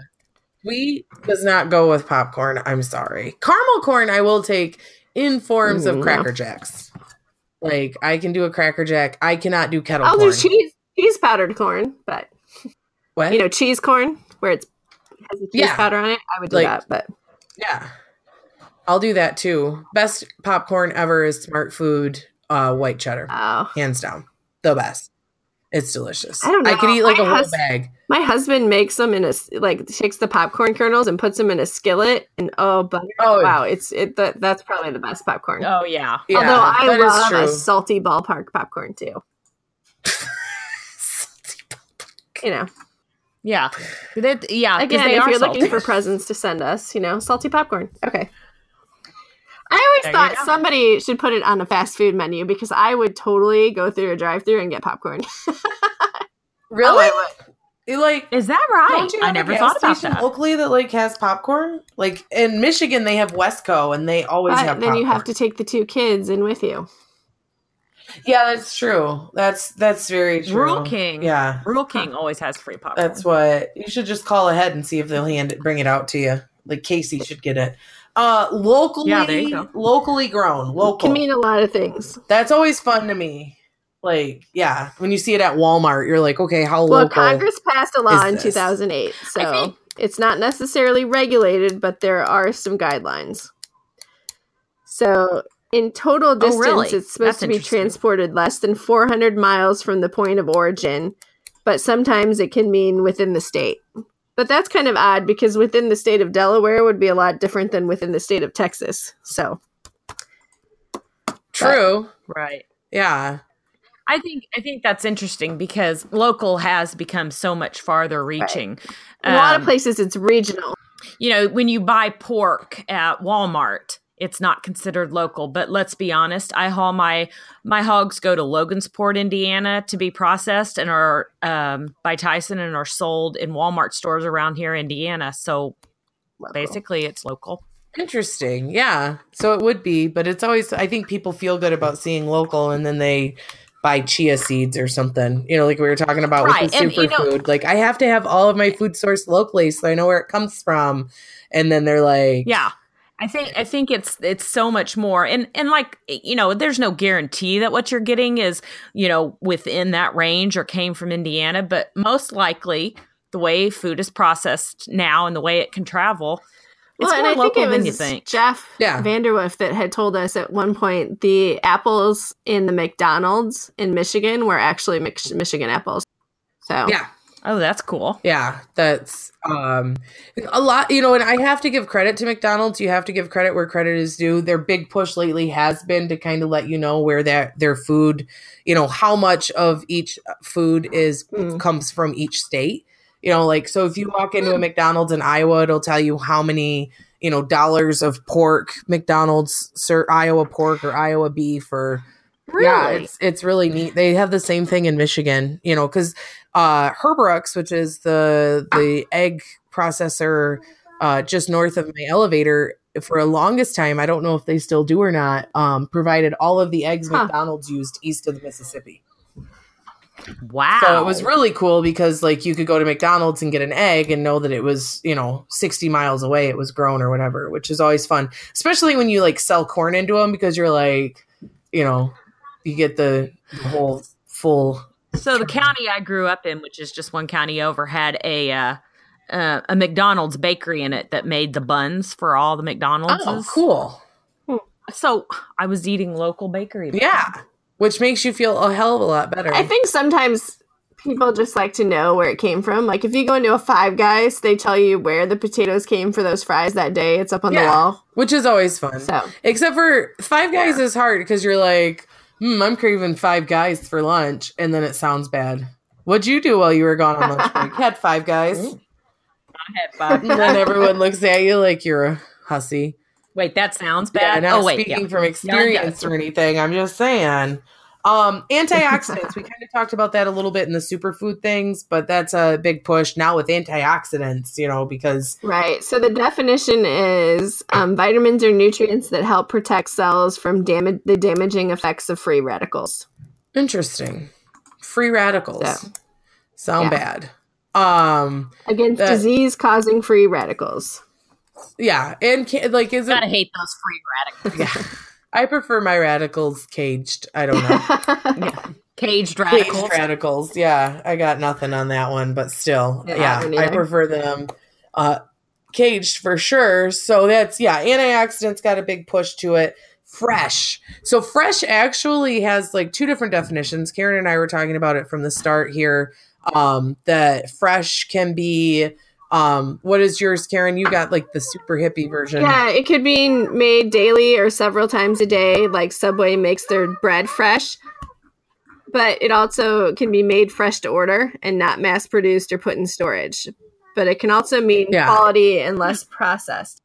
Wheat does not go with popcorn. I'm sorry. Caramel corn I will take in forms Mm, of cracker jacks. Like I can do a cracker jack. I cannot do kettle I'll corn. do cheese cheese powdered corn, but What? you know cheese corn where it's has cheese Yeah. powder on it. I would do Like- that, but Yeah. I'll do that too. Best popcorn ever is Smartfood uh, white cheddar. oh, Hands down. The best. It's delicious. I don't know. I could eat like My a whole hus- bag. my husband makes them in a s- like takes the popcorn kernels and puts them in a skillet, and oh, butter. Oh wow, it's it that, that's probably the best popcorn. oh yeah. Yeah, Although I love a salty ballpark popcorn too. You know, Yeah. That- yeah. 'cause Again, they if are you're salty. looking for presents to send us, you know, salty popcorn. Okay. I always There thought somebody should put it on a fast food menu because I would totally go through a drive-through and get popcorn. Really? Oh, would. Like Is that right? don't you I never thought about that. locally that like has popcorn? Like in Michigan they have Westco and they always But have then you have to take the two kids in with you. Yeah, that's true. That's that's very true. Rural King. Yeah. Rural King always has free popcorn. That's what you should just call ahead and see if they'll hand it, bring it out to you. Like Casey should get it. Uh, locally, Yeah, there you go. locally grown, local. Can mean a lot of things. That's always fun to me. Like, yeah, when you see it at Walmart, you're like, okay, how Well, local? Congress passed a law in this? 2008, so think- it's not necessarily regulated, but there are some guidelines. So, in total distance, Oh, really? it's supposed That's to be transported less than 400 miles from the point of origin, but sometimes it can mean within the state. But that's kind of odd because within the state of Delaware would be a lot different than within the state of Texas. So True. Right. Yeah. I think I think that's interesting because local has become so much farther reaching. in a lot of Um, places it's regional. you know, when you buy pork at Walmart, it's not considered local. But let's be honest, I haul my my hogs go to Logansport, Indiana, to be processed and are um, by Tyson and are sold in Walmart stores around here, Indiana. So basically, it's local. Interesting. Yeah. So it would be, but it's always, I think people feel good about seeing local and then they buy chia seeds or something, you know, like we were talking about Right, with the and, you know- superfood. like I have to have all of my food sourced locally so I know where it comes from. And then they're like, Yeah. I think I think it's it's so much more and and like you know there's no guarantee that what you're getting is you know within that range or came from Indiana but most likely the way food is processed now and the way it can travel it's Well, more and I think local it than you was think. Jeff Yeah. Vanderwoof that had told us at one point the apples in the McDonald's in Michigan were actually Mich- Michigan apples. So yeah. Oh, that's cool. Yeah, that's um a lot, you know, and I have to give credit to McDonald's. You have to give credit where credit is due. Their big push lately has been to kind of let you know where that their food, you know, how much of each food is Mm. comes from each state. You know, like so if you walk into a McDonald's in Iowa, it'll tell you how many, you know, dollars of pork McDonald's sir Iowa pork or Iowa beef or really, yeah, it's it's really neat. They have the same thing in Michigan, you know, because uh, Herbruck's, which is the the egg processor uh, just north of my elevator, for a longest time, I don't know if they still do or not, um, provided all of the eggs Huh. McDonald's used east of the Mississippi. Wow. So it was really cool because like you could go to McDonald's and get an egg and know that it was, you know, 60 miles away it was grown or whatever, which is always fun. Especially when you like sell corn into them because you're like, you know, you get the, the whole full So the county I grew up in, which is just one county over, had a uh, uh, a McDonald's bakery in it that made the buns for all the McDonald's. Oh, cool. So I was eating local bakery. buns. Yeah. Which makes you feel a hell of a lot better. I think sometimes people just like to know where it came from. Like if you go into a Five Guys, they tell you where the potatoes came for those fries that day. It's up on the wall. which is always fun. So Except for Five Guys is hard because you're like, hmm, I'm craving Five Guys for lunch, and then it sounds bad. What'd you do while you were gone on lunch break? Had Five Guys. I had five. and then everyone looks at you like you're a hussy. Wait, that sounds Yeah, bad. not oh wait, speaking yeah. from experience or anything. I'm just saying. Um, antioxidants. we kind of talked about that a little bit in the superfood things, but that's a big push now with antioxidants. You know, because right. So the definition is um, vitamins or nutrients that help protect cells from damage the damaging effects of free radicals. interesting. Free radicals So, sound yeah. bad. Um, Against That- disease causing free radicals. yeah, and ca- like, is it? Gotta hate those free radicals. Yeah, I prefer my radicals caged. I don't know. Caged Caged radicals. radicals. Yeah, I got nothing on that one, but still, Yeah, yeah, I prefer them uh, caged for sure. So that's yeah, antioxidants got a big push to it. Fresh. So fresh actually has like two different definitions. Karen and I were talking about it from the start here. Um, that fresh can be. Um, what is yours, Karen? You got like the super hippie version. Yeah, it could be made daily or several times a day, like Subway makes their bread fresh. But it also can be made fresh to order and not mass produced or put in storage. But it can also mean Yeah. quality and less processed.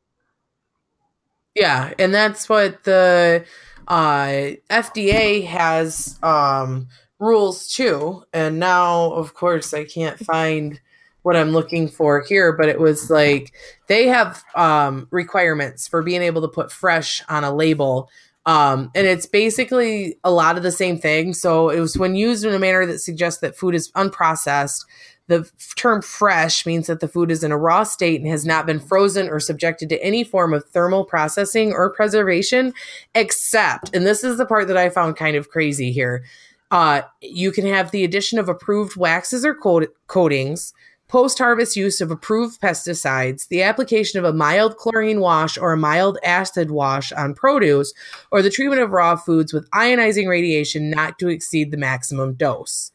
Yeah, and that's what the uh, FDA has um, rules too. And now, of course, I can't find what I'm looking for here, but it was like they have um, requirements for being able to put fresh on a label. Um, and it's basically a lot of the same thing. So it was when used in a manner that suggests that food is unprocessed. The term fresh means that the food is in a raw state and has not been frozen or subjected to any form of thermal processing or preservation, except, and this is the part that I found kind of crazy here. Uh, you can have the addition of approved waxes or coat- coatings, post harvest use of approved pesticides, the application of a mild chlorine wash or a mild acid wash on produce, or the treatment of raw foods with ionizing radiation not to exceed the maximum dose.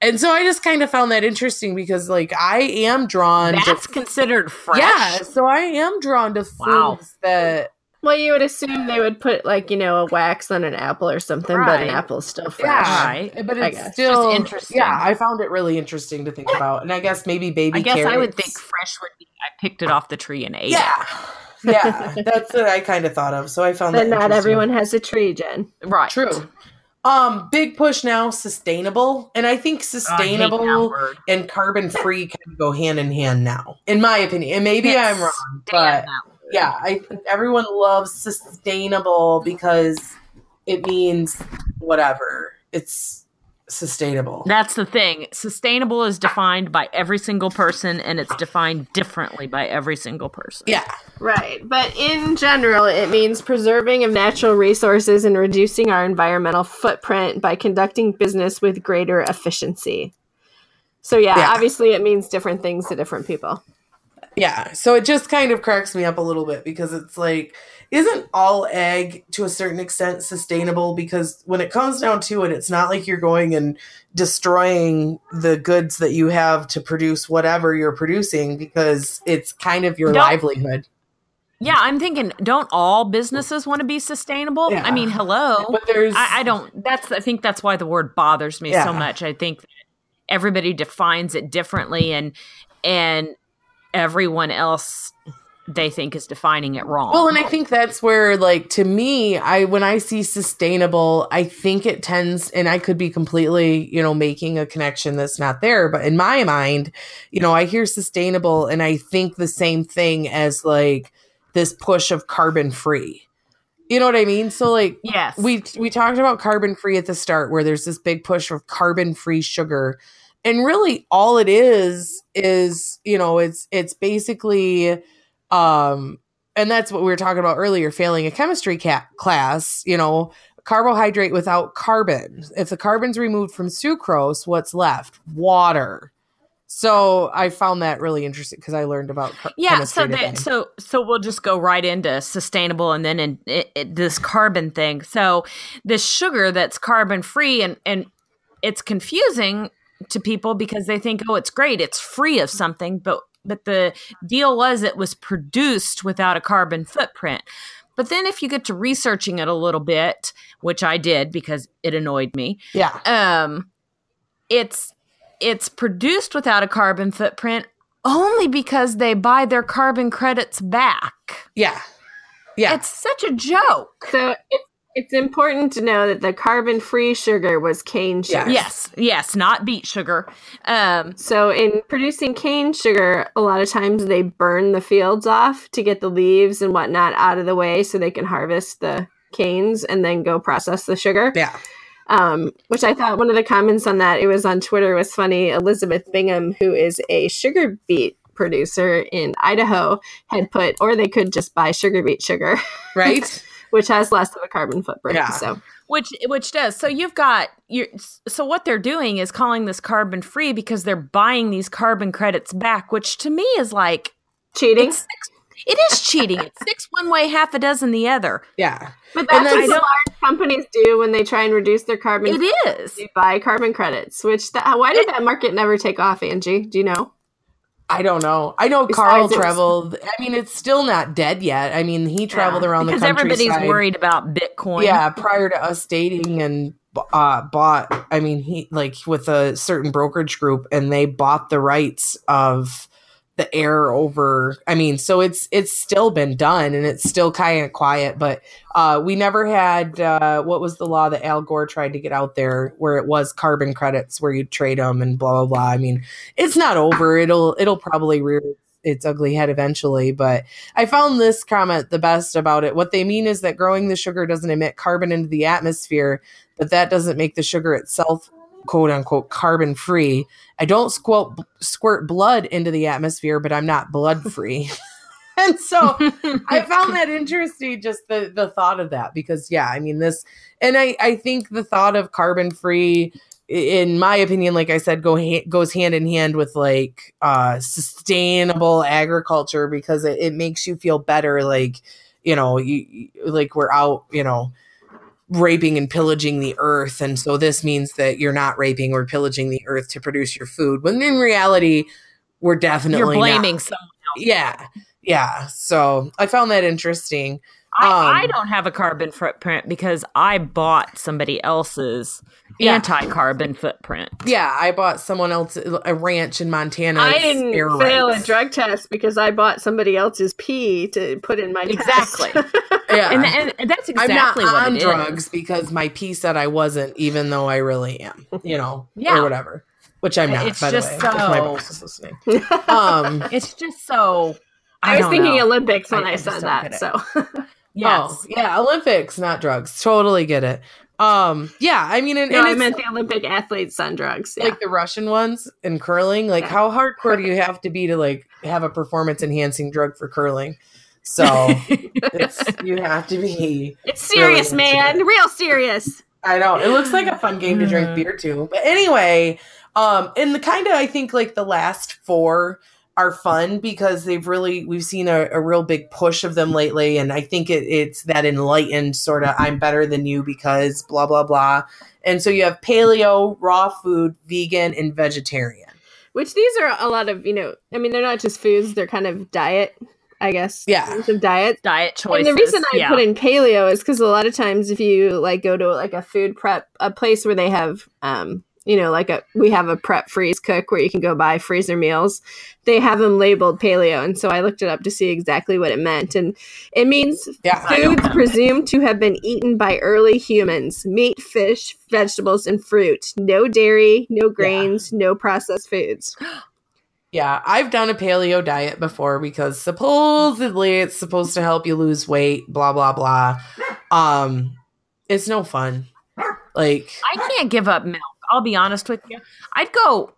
and so I just kind of found that interesting because like I am drawn That's to considered fresh. yeah, so I am drawn to foods Wow. that Well, you would assume they would put like you know a wax on an apple or something, but Right. an apple's still fresh. yeah, Right. but it's still Just interesting. Yeah, I found it really interesting to think about, and I guess maybe baby. I guess I would think fresh would be I picked it off the tree and ate Yeah, yeah, that's what I kind of thought of. So I found But that not everyone has a tree, Jen. Right. True. Um, big push now, sustainable, and I think Oh, I sustainable and carbon free can go hand in hand now, in my opinion. And maybe I'm wrong, but that word. Yeah, I think everyone loves sustainable because it means whatever. It's sustainable. That's the thing. Sustainable is defined by every single person and it's defined differently by every single person. Yeah. Right. But in general, it means preserving of natural resources and reducing our environmental footprint by conducting business with greater efficiency. So, yeah, Yeah. obviously it means different things to different people. Yeah. So it just kind of cracks me up a little bit because it's like, isn't all egg to a certain extent sustainable? Because when it comes down to it, it's not like you're going and destroying the goods that you have to produce whatever you're producing because it's kind of your Don't- livelihood. Yeah, I'm thinking, don't all businesses want to be sustainable? Yeah. I mean, hello. But there's, I, I don't. That's. I think that's why the word bothers me Yeah. so much. I think everybody defines it differently, and and everyone else they think is defining it wrong. Well, and I think that's where, like, to me, I when I see sustainable, I think it tends, and I could be completely, you know, making a connection that's not there, but in my mind, you know, I hear sustainable, and I think the same thing as like this push of carbon free. You know what I mean? So, like, yes, we we talked about carbon free at the start where there's this big push of carbon free sugar and really all it is is you know it's it's basically um and that's what we were talking about earlier failing a chemistry ca- class you know carbohydrate without carbon. If the carbon's removed from sucrose what's left? Water. So i found that really interesting because i learned about car- yeah so that so so we'll just go right into sustainable and then in it, it, this carbon thing. So this sugar that's carbon free and and it's confusing to people because they think oh it's great it's free of something but but the deal was it was produced without a carbon footprint but then if you get to researching it a little bit which i did because it annoyed me yeah um it's it's produced without a carbon footprint only because they buy their carbon credits back. yeah yeah It's such a joke. So, it's, it's important to know that the carbon free sugar was cane sugar. Yes. Yes, yes, not beet sugar. Um So, in producing cane sugar, a lot of times they burn the fields off to get the leaves and whatnot out of the way so they can harvest the canes and then go process the sugar. yeah Um, which I thought one of the comments on that, it was on Twitter, was funny. Elizabeth Bingham, who is a sugar beet producer in Idaho, had put, or they could just buy sugar beet sugar, right which has less of a carbon footprint. Yeah. So, which which does. So you've got you so what they're doing is calling this carbon free because they're buying these carbon credits back, which to me is like cheating. it's six, it is cheating. It's six one way, half a dozen the other. yeah But And that's what then- the large companies do when they try and reduce their carbon It is. They buy carbon credits, which that, why did that market never take off, Angie? Do you know? I don't know. I know Besides Carl traveled. I mean, it's still not dead yet. I mean, he traveled Yeah, around the country. Because everybody's worried about Bitcoin. Yeah, prior to us dating and uh, bought. I mean, he like with a certain brokerage group, and they bought the rights of the air over. I mean, so it's it's still been done, and it's still kind of quiet. But uh, we never had uh, what was the law that Al Gore tried to get out there, where it was carbon credits, where you trade them and blah blah blah. I mean, it's not over. It'll it'll probably rear its ugly head eventually. But I found this comment the best about it. What they mean is that growing the sugar doesn't emit carbon into the atmosphere, but that doesn't make the sugar itself quote unquote carbon free. I don't squirt squirt blood into the atmosphere, but I'm not blood free. and so I found that interesting, just the the thought of that, because yeah, I mean this, and I I think the thought of carbon free, in my opinion, like I said, go ha- goes hand in hand with like uh sustainable agriculture because it, it makes you feel better, like you know, you you- like we're out, you know. Raping and pillaging the earth and so this means that you're not raping or pillaging the earth to produce your food when in reality we're definitely You're blaming not. someone. yeah yeah so i found that interesting I, Um, I don't have a carbon footprint because I bought somebody else's Yeah. anti-carbon footprint. yeah i bought someone else a ranch in montana I didn't air fail rights. a drug test because I bought somebody else's pee to put in my Exactly. test. yeah And, and, and that's I'm not what on it is. drugs because my pee said I wasn't, even though I really am, you know, Yeah. or whatever. Which I'm not, It's by just the way. If my so- boss is listening. Um, It's just so. I, was thinking know. Olympics when I- I, I said that. So Yes. Oh, yeah, Olympics, not drugs. Totally get it. Um, yeah, I mean, and, no, and I meant the Olympic athletes on drugs. Yeah. like the Russian ones in curling. Like, Yeah. how hardcore do you have to be to like have a performance enhancing drug for curling? So it's you have to be it's serious, really man. it. Real serious. I know. It looks like a fun game to drink beer too. But anyway, um, and the kind of I think like the last four are fun because they've really we've seen a, a real big push of them lately, and I think it, it's that enlightened sort of I'm better than you because blah blah blah. And so you have paleo, raw food, vegan, and vegetarian. Which these are a lot of, you know, I mean, they're not just foods, they're kind of diet, I guess. Yeah. Forms Of diet. Diet choices. And the reason I yeah. put in paleo is because a lot of times if you like go to like a food prep, a place where they have, um, you know, like a we have a prep freeze cook where you can go buy freezer meals. They have them labeled paleo, and so I looked it up to see exactly what it meant, and it means Yeah. Foods presumed to have been eaten by early humans: meat, fish, vegetables, and fruit. No dairy, no grains, no processed foods. Yeah, I've done a paleo diet before because supposedly it's supposed to help you lose weight, blah blah blah. Um it's no fun. Like I can't give up milk. I'll be honest with you. I'd go,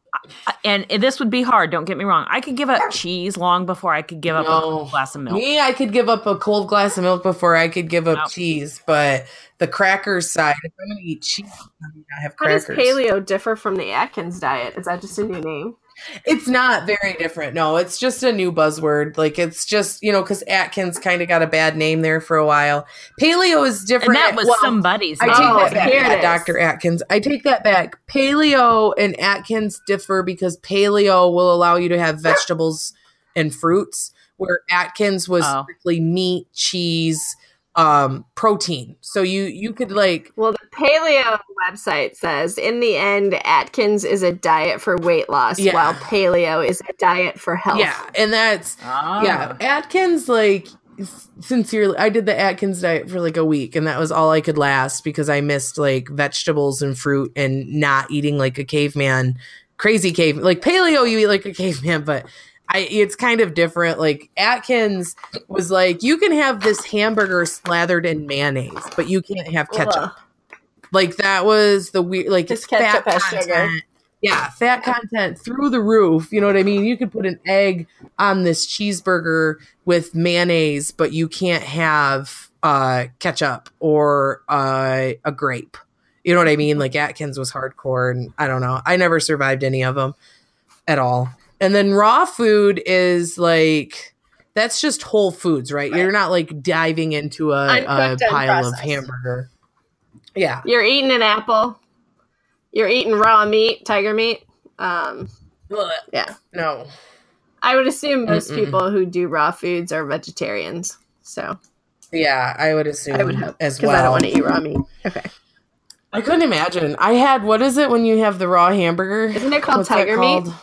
uh, and this would be hard. Don't get me wrong. I could give up cheese long before I could give up No. a glass of milk. me, I could give up a cold glass of milk before I could give up Nope. cheese, but the crackers side, if I'm gonna eat cheese, I'm gonna have How does paleo differ from the Atkins diet? Is that just a new name? It's not very different. No, it's just a new buzzword. Like it's just, you know, because Atkins kind of got a bad name there for a while. Paleo is and different. that was well, somebody's. I take Oh, that back, here yeah. Dr. Atkins. I take that back. Paleo and Atkins differ because paleo will allow you to have vegetables and fruits, where Atkins was Oh. strictly meat, cheese, um, protein. So you you could like Well, the paleo website says in the end, Atkins is a diet for weight loss, Yeah. while paleo is a diet for health. yeah, and that's Ah. yeah. Atkins like s- sincerely I did the Atkins diet for like a week and that was all I could last because I missed like vegetables and fruit and not eating like a caveman crazy cave like paleo you eat like a caveman but I it's kind of different like Atkins was like you can have this hamburger slathered in mayonnaise but you can't have ketchup Ugh. like that was the weird like This it's ketchup fat content. sugar. Yeah, fat content through the roof. You know what I mean? You could put an egg on this cheeseburger with mayonnaise, but you can't have uh, ketchup or uh, a grape. You know what I mean? Like Atkins was hardcore, and I don't know. I never survived any of them at all. And then raw food is like that's just whole foods, right? You're not like diving into a, a pile of hamburger. Yeah. You're eating an apple. You're eating raw meat, tiger meat. Um, Ugh, yeah, No. I would assume most Mm-mm. people who do raw foods are vegetarians. So Yeah, I would assume I would hope as well. I don't want to eat raw meat. Okay, I couldn't imagine. I had what is it when you have the raw hamburger? isn't it called What's that tiger meat? called?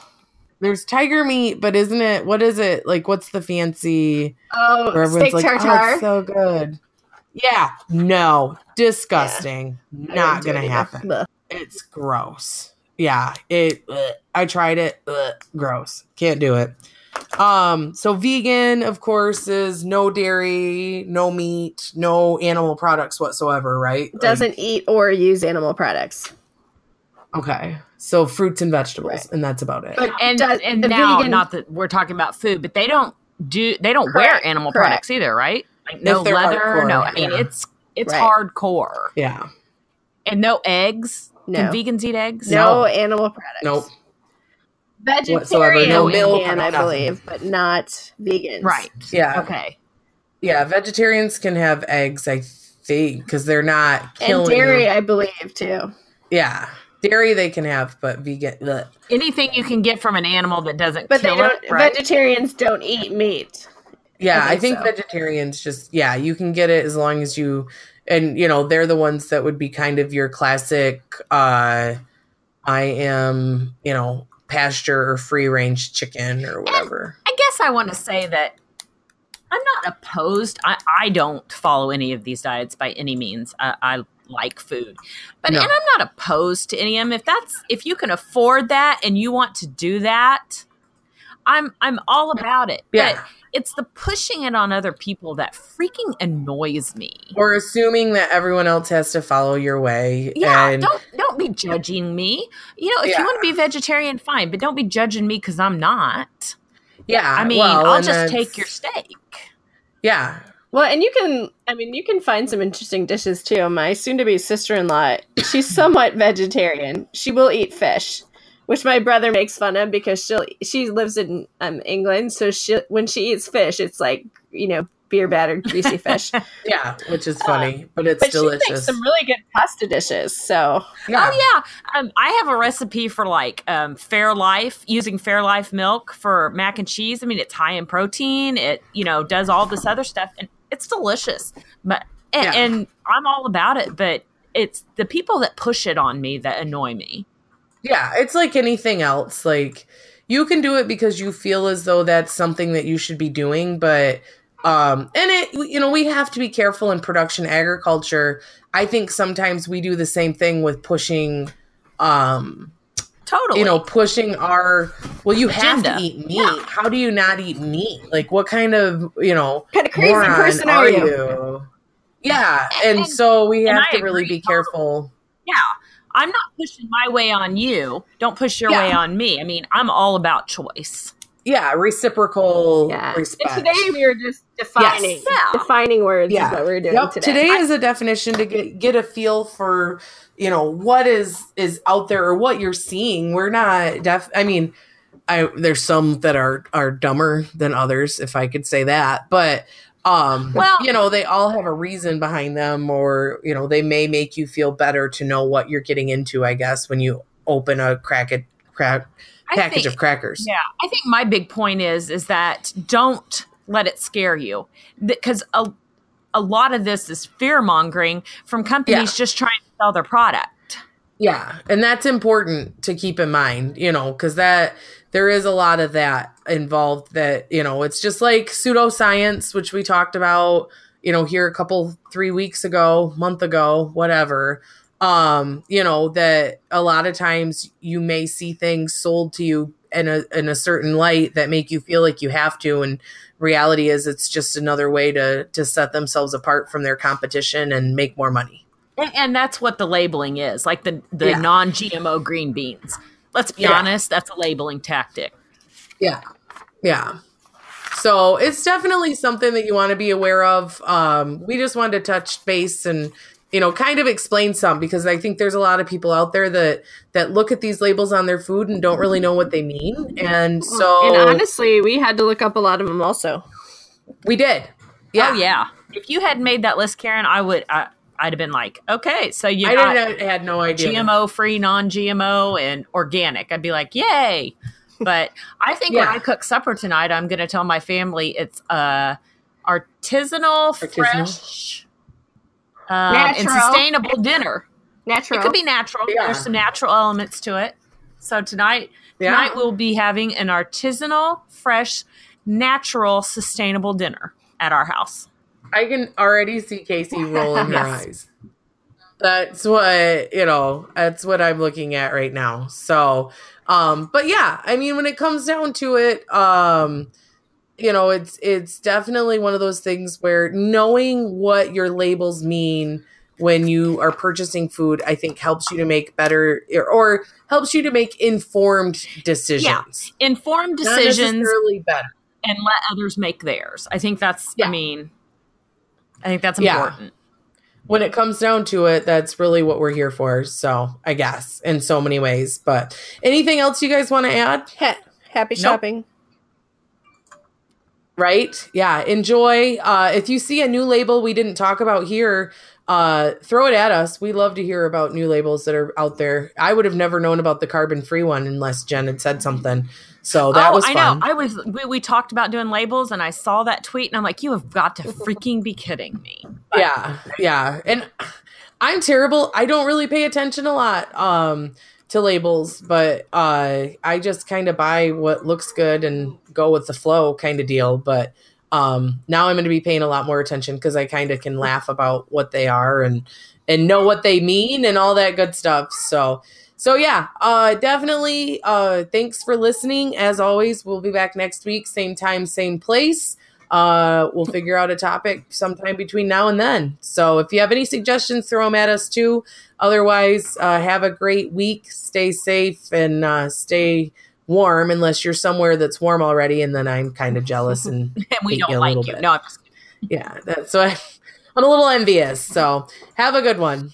There's tiger meat, but isn't it? What is it like? What's the fancy? Oh, steak like, tartare. "Oh, so good." Yeah, no, disgusting. I Not gonna happen. Blech. It's gross. Yeah, it. I tried it. gross. Can't do it. Um, so vegan, of course, is no dairy, no meat, no animal products whatsoever, right? Doesn't eat or use animal products. Okay. So fruits and vegetables, Right. and that's about it. But and does- and now vegan- not that we're talking about food, but they don't do they don't wear animal correct. products either, right? Like no leather, hardcore, no. I mean, yeah. it's it's Right. hardcore, yeah. and no eggs. No. Can vegans eat eggs? No, No. animal products. Nope. Vegetarian, Whatsoever. No milk, can, I believe, but not vegans. Right. Yeah. Okay. Yeah. Vegetarians can have eggs, I think because they're not killing. And killing. dairy, I believe, too. Yeah, dairy they can have, but vegan. bleh. Anything you can get from an animal that doesn't But they don't. it, right? Vegetarians don't eat meat. Yeah, I I think think, so. vegetarians just yeah, you can get it as long as you and you know, they're the ones that would be kind of your classic uh I am, you know, pasture or free range chicken or whatever. I guess I want to say that I'm not opposed. I, I don't follow any of these diets by any means. I, I like food, but No. and I'm not opposed to any of them. If that's if you can afford that and you want to do that, I'm I'm all about it. Yeah. But it's the pushing it on other people that freaking annoys me. Or assuming that everyone else has to follow your way. Yeah, and don't don't be judging me. You know, if Yeah. you want to be vegetarian, fine, but don't be judging me because I'm not. yeah, I mean, well, I'll just take your steak. Yeah. Well, and you can, I mean, you can find some interesting dishes too. My soon to be sister in law, she's somewhat vegetarian. She will eat fish, which my brother makes fun of because she'll, she lives in um, England. So she, when she eats fish, it's like, you know, beer battered, greasy fish. Yeah, which is funny, but it's but she delicious. makes some really good pasta dishes. So, yeah. Oh yeah, um, I have a recipe for like um, Fairlife using Fairlife milk for mac and cheese. I mean, it's high in protein. It you know does all this other stuff, and it's delicious. But and, Yeah. and I'm all about it. But it's the people that push it on me that annoy me. Yeah, it's like anything else. Like you can do it because you feel as though that's something that you should be doing, but um and it you know, we have to be careful in production agriculture. I think sometimes we do the same thing with pushing um Totally. you know, pushing our well you have to eat meat. How do you not eat meat? Like what kind of, you know, kind of crazy moron person are are you? you? Yeah, and, And- so we and have I to really agree be careful. yeah, I'm not pushing my way on you. Don't push your Yeah. way on me. I mean, I'm all about choice. Yeah, reciprocal Yeah. respect. And today we are just defining, Yes. Yeah. defining words Yeah. is what we we're doing Yep. today. Today is a definition to get get a feel for you know what is is out there or what you're seeing. We're not def. I mean, I there's some that are are dumber than others, if I could say that, but um Well- you know they all have a reason behind them or you know they may make you feel better to know what you're getting into i guess when you open a crack it crack package think- of crackers Yeah, I think my big point is is that don't let it scare you because a, a lot of this is fear mongering from companies just trying to sell their product. Yeah, and that's important to keep in mind, you know, because that there is a lot of that involved. That you know, it's just like pseudoscience, which we talked about, you know, here a couple three weeks ago, month ago, whatever. Um, you know that a lot of times you may see things sold to you in a in a certain light that make you feel like you have to, and reality is it's just another way to to set themselves apart from their competition and make more money. And, and that's what the labeling is like the, the Yeah. non GMO green beans. Let's be Yeah. honest, that's a labeling tactic. Yeah. Yeah. So it's definitely something that you want to be aware of. Um, we just wanted to touch base and you know kind of explain some because I think there's a lot of people out there that that look at these labels on their food and don't really know what they mean. And so and honestly, we had to look up a lot of them also. we did. Yeah. Oh yeah. If you had made that list, Karen, I would. I, I'd have been like, okay, so you I got didn't I had no idea. GMO free, non GMO, and organic. I'd be like, yay. But I think when I cook supper tonight, I'm going to tell my family it's uh, artisanal, Artisanal. fresh, um, and Natural. sustainable dinner. Natural. It could be natural. Yeah. There's some natural elements to it. So tonight, Yeah. tonight we'll be having an artisanal, fresh, natural, sustainable dinner at our house. I can already see Casey rolling her Yes. eyes. That's what, you know, that's what I'm looking at right now. So, um, but yeah, I mean, when it comes down to it, um, you know, it's it's definitely one of those things where knowing what your labels mean when you are purchasing food, I think helps you to make better or, or helps you to make informed decisions. Informed decisions necessarily better. and let others make theirs. I think that's, Yeah. I mean, I think that's Yeah. important. when it comes down to it, that's really what we're here for. So I guess in so many ways. But anything else you guys want to add? Ha- happy Nope. Right? Yeah. Enjoy. Uh, if you see a new label we didn't talk about here, uh, throw it at us. We love to hear about new labels that are out there. I would have never known about the carbon free one unless Jen had said something. So that oh, was I know. I was. We, we talked about doing labels, and I saw that tweet, and I'm like, "You have got to freaking be kidding me!" But yeah, yeah. And I'm terrible. I don't really pay attention a lot um, to labels, but uh, I just kind of buy what looks good and go with the flow kind of deal. But um, now I'm going to be paying a lot more attention because I kind of can laugh about what they are and and know what they mean and all that good stuff. So so yeah, uh, definitely. Uh, thanks for listening. As always, we'll be back next week, same time, same place. Uh, we'll figure out a topic sometime between now and then. So if you have any suggestions, throw them at us too. Otherwise, uh, have a great week. Stay safe and uh, stay warm, unless you're somewhere that's warm already. And then I'm kind of jealous and and we don't you a like you. bit. No, I'm just kidding. yeah, that's so I, I'm a little envious. So have a good one.